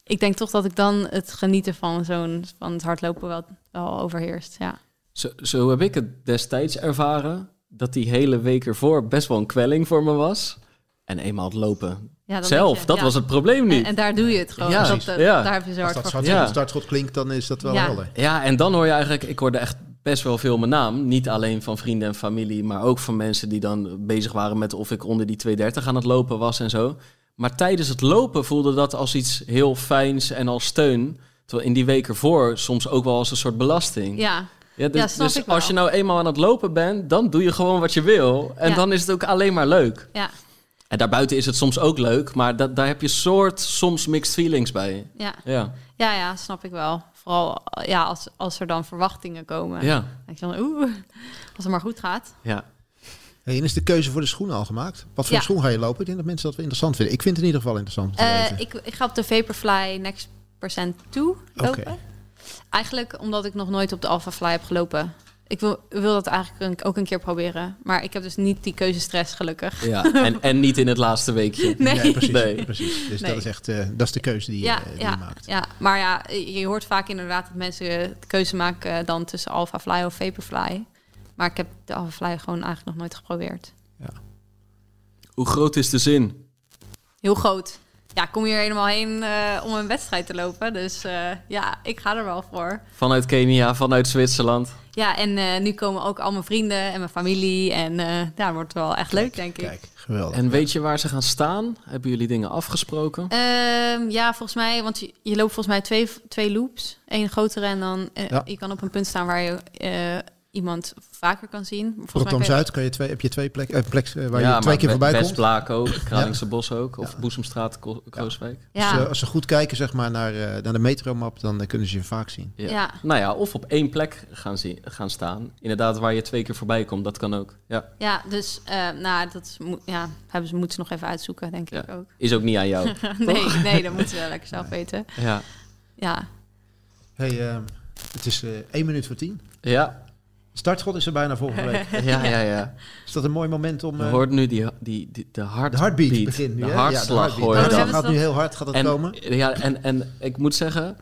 ik denk toch dat ik dan het genieten van zo'n van het hardlopen wel, wel overheerst. Ja, Zo, zo heb ik het destijds ervaren, dat die hele week ervoor best wel een kwelling voor me was. En eenmaal het lopen ja dan zelf, je, dat ja. was het probleem niet. En, en daar doe je het gewoon. Ja, dat, precies. eh, Ja. Daar heb je zo Als hard dat voor. startschot, Ja. startschot klinkt, dan is dat wel Ja. helder. Ja, en dan hoor je eigenlijk, ik hoorde echt best wel veel mijn naam. Niet alleen van vrienden en familie, maar ook van mensen die dan bezig waren met of ik onder die 230 aan het lopen was en zo. Maar tijdens het lopen voelde dat als iets heel fijns en als steun. Terwijl in die week ervoor soms ook wel als een soort belasting. Ja, Ja, dus Ja, snap dus ik wel. als je nou eenmaal aan het lopen bent, dan doe je gewoon wat je wil. En Ja. dan is het ook alleen maar leuk. ja, En daarbuiten is het soms ook leuk, maar dat, daar heb je soort soms mixed feelings bij. ja. Ja, Ja, ja, snap ik wel. Vooral ja, als, als er dan verwachtingen komen. ja, Dan denk je dan, oeh, als het maar goed gaat. ja. Hey, en is de keuze voor de schoenen al gemaakt? Wat voor Ja. schoen ga je lopen? Ik denk dat mensen dat wel interessant vinden. Ik vind het in ieder geval interessant Eh, ik, ik ga op de Vaporfly Next Percent 2 lopen. Oké. Eigenlijk omdat ik nog nooit op de Alpha Fly heb gelopen. Ik wil, wil dat eigenlijk een- ook een keer proberen. Maar ik heb dus niet die keuzestress, gelukkig. ja. En, en niet in het laatste weekje. Nee. precies. Nee. precies. Dus Nee. dat is echt eh, dat is de keuze die, je- Ja, die je ja, maakt. ja, maar ja, je hoort vaak inderdaad dat mensen de keuze maken dan tussen Alpha Fly of Vaporfly. Maar ik heb de Alpha Fly gewoon eigenlijk nog nooit geprobeerd. Hoe groot is de zin? Heel groot. Ja, ik kom hier helemaal heen eh, om een wedstrijd te lopen. Dus eh, ja, ik ga er wel voor. Vanuit Kenia, vanuit Zwitserland. Ja, en eh, nu komen ook al mijn vrienden en mijn familie. En eh ja, wordt wel echt leuk, denk ik. Kijk, geweldig. En weet je waar ze gaan staan? Hebben jullie dingen afgesproken? Ehm, ja, volgens mij, want je, je loopt volgens mij twee, twee loops. Eén grotere en dan eh, Ja. je kan op een punt staan waar je eh, iemand vaker kan zien. Volgens mij Rotterdam kun je- Zuid kan je twee, heb je twee plekken, eh, plek, eh, waar ja, je twee keer voorbij komt. Westblaak ook, Kralingse Bos ook. Of Ja. Ko- Krooswijk. Ze, als ze goed kijken zeg maar, naar, eh, naar de metromap, dan kunnen ze je vaak zien. Ja. Ja. Nou ja, of op één plek gaan, zien, gaan staan. Inderdaad, waar je twee keer voorbij komt, dat kan ook. Ja, ja, dus eh, nou, dat ja, hebben ze, moeten ze nog even uitzoeken, denk Ja. ik ook. is ook niet aan jou. nee, nee, dat moeten we lekker zelf weten. ja. Ja, Hey, ehm, het is eh één minuut voor tien. Ja, Startschot is er bijna volgende week. ja, ja, ja. Is dat een mooi moment om... Je eh, hoort nu die, die, die, de hart de heartbeat begint nu, De hartslag ja, hoor je heartbeat. Dat dan. hebben gaat nu dat? heel hard gaat het En, komen. ja, en, en ik moet zeggen,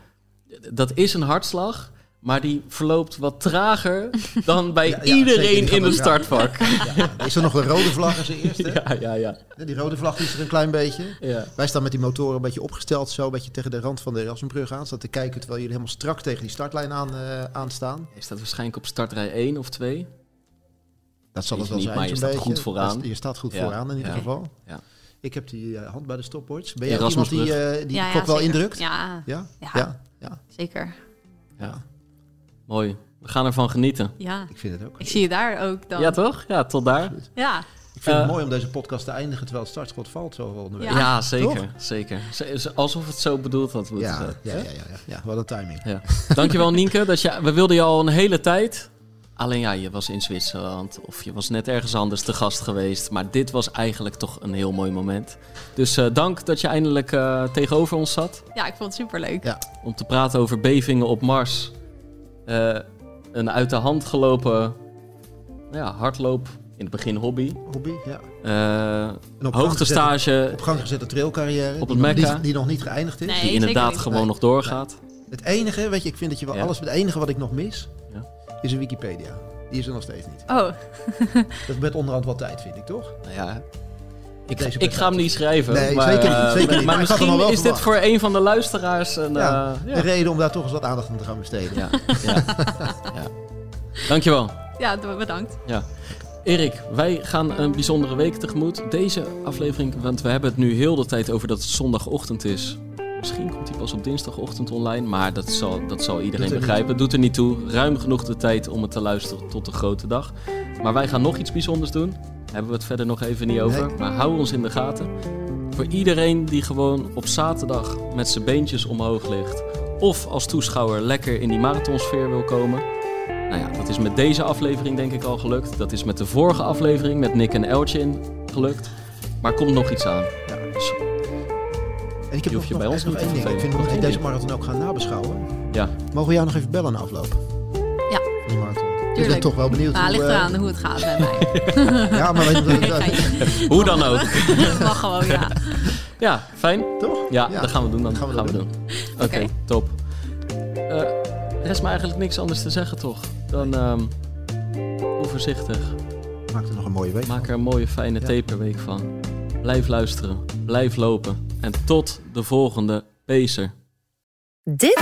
dat is een hartslag, maar die verloopt wat trager dan bij Ja, ja, zeker, iedereen in raar. startvak. Ja, is er nog een rode vlag als eerste? Ja, ja, ja. Die rode vlag is er een klein beetje. ja. Wij staan met die motoren een beetje opgesteld, zo een beetje tegen de rand van de Erasmusbrug aan. Zodat te kijken terwijl jullie helemaal strak tegen die startlijn aan, eh, aanstaan. Is dat waarschijnlijk op startrij 1 of 2? Dat zal het wel je zijn. maar je staat beetje. goed vooraan. Je staat goed Ja, vooraan in ieder ja. geval. Ja. Ik heb die eh, hand bij de stopwatch. Ben jij Erasmusbrug. iemand die, eh, die ja, de ja, klok wel indrukt? Ja, Ja? Ja. ja? Ja, zeker. Ja. Mooi. We gaan ervan genieten. Ja, ik vind het ook. ik zie je daar ook dan. Ja, toch? Ja, tot daar. Ja, Ik vind het Eh, mooi om deze podcast te eindigen terwijl het startschot valt zo week. Ja, Ja. zeker. Toch? zeker. Alsof het zo bedoeld had moeten ja, zijn. ja, ja, ja, ja. ja, wat een timing. Ja. Dankjewel Nienke. Dat je, we wilden je al een hele tijd. Alleen ja, je was in Zwitserland of je was net ergens anders te gast geweest. Maar dit was eigenlijk toch een heel mooi moment. Dus eh, dank dat je eindelijk eh, tegenover ons zat. ja, ik vond het superleuk. Ja. Om te praten over bevingen op Mars. Eh, een uit de hand gelopen ja, hardloop. In het begin hobby. Hobby, ja. Eh En op gang gezette, hoogtestage op gang gezette trailcarrière. Op die het nog Mekka. niet- Die nog niet geëindigd is. Nee. die inderdaad niet. gewoon Nee. nog doorgaat. Het enige, weet je, ik vind dat je wel Ja. alles... Het enige wat ik nog mis, Ja. is een Wikipedia. Die is er nog steeds niet. Oh, Dat met onderhand wel tijd, vind ik, toch? Nou ja, ik, Deze ik ga hem niet schrijven. Nee, maar, zeker niet, eh, zeker niet. Maar, misschien wel is dit voor een van de luisteraars een... Ja, eh, Een reden om daar toch eens wat aandacht aan te gaan besteden. ja, ja, ja. Dankjewel. ja, bedankt. Erik, wij gaan een bijzondere week tegemoet. Deze aflevering, want we hebben het nu heel de tijd over dat het zondagochtend is. Misschien komt die pas op dinsdagochtend online. Maar dat zal, dat zal iedereen Doet er begrijpen. Het doet er niet toe. Ruim genoeg de tijd om het te luisteren tot de grote dag. Maar wij gaan nog iets bijzonders doen. Hebben we het verder nog even niet over. Maar hou ons in de gaten. Voor iedereen die gewoon op zaterdag met zijn beentjes omhoog ligt. Of als toeschouwer lekker in die marathonsfeer wil komen. Nou ja, dat is met deze aflevering denk ik al gelukt. Dat is met de vorige aflevering met Nick en Eltje in gelukt. Maar komt nog iets aan. Dus En ik heb Je hoeft nog, je bij ons niet te. Ik vind nog Nog deze marathon ook gaan nabeschouwen. ja, Mogen we jou nog even bellen na afloop? Ja. Van die marathon. Ik ben toch wel benieuwd. Nou, hoe, ligt eh, eraan hoe het gaat met mij. Ja, maar weet je, dat- dat- hoe dan ook. Mag gewoon, ja. Ja, fijn. toch? Ja, Ja. dat gaan we doen dan. Gaan we gaan dat we doen. Oké, top. Eh, er is me eigenlijk niks anders te zeggen toch? Dan ehm hoe voorzichtig. Maakt er nog een mooie week. Maak er een mooie fijne Ja. taperweek van. Blijf luisteren, blijf lopen en tot de volgende Pacer. Dit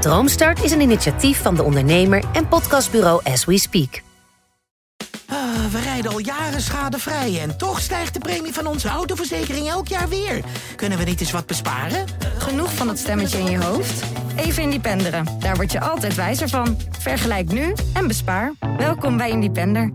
Droomstart is een initiatief van de ondernemer en podcastbureau As We Speak. Ah, we rijden al jaren schadevrij en toch stijgt de premie van onze autoverzekering elk jaar weer. Kunnen we niet eens wat besparen? Genoeg van dat stemmetje in je hoofd? Even Independeren. Daar word je altijd wijzer van. Vergelijk nu en bespaar. Welkom bij Independer.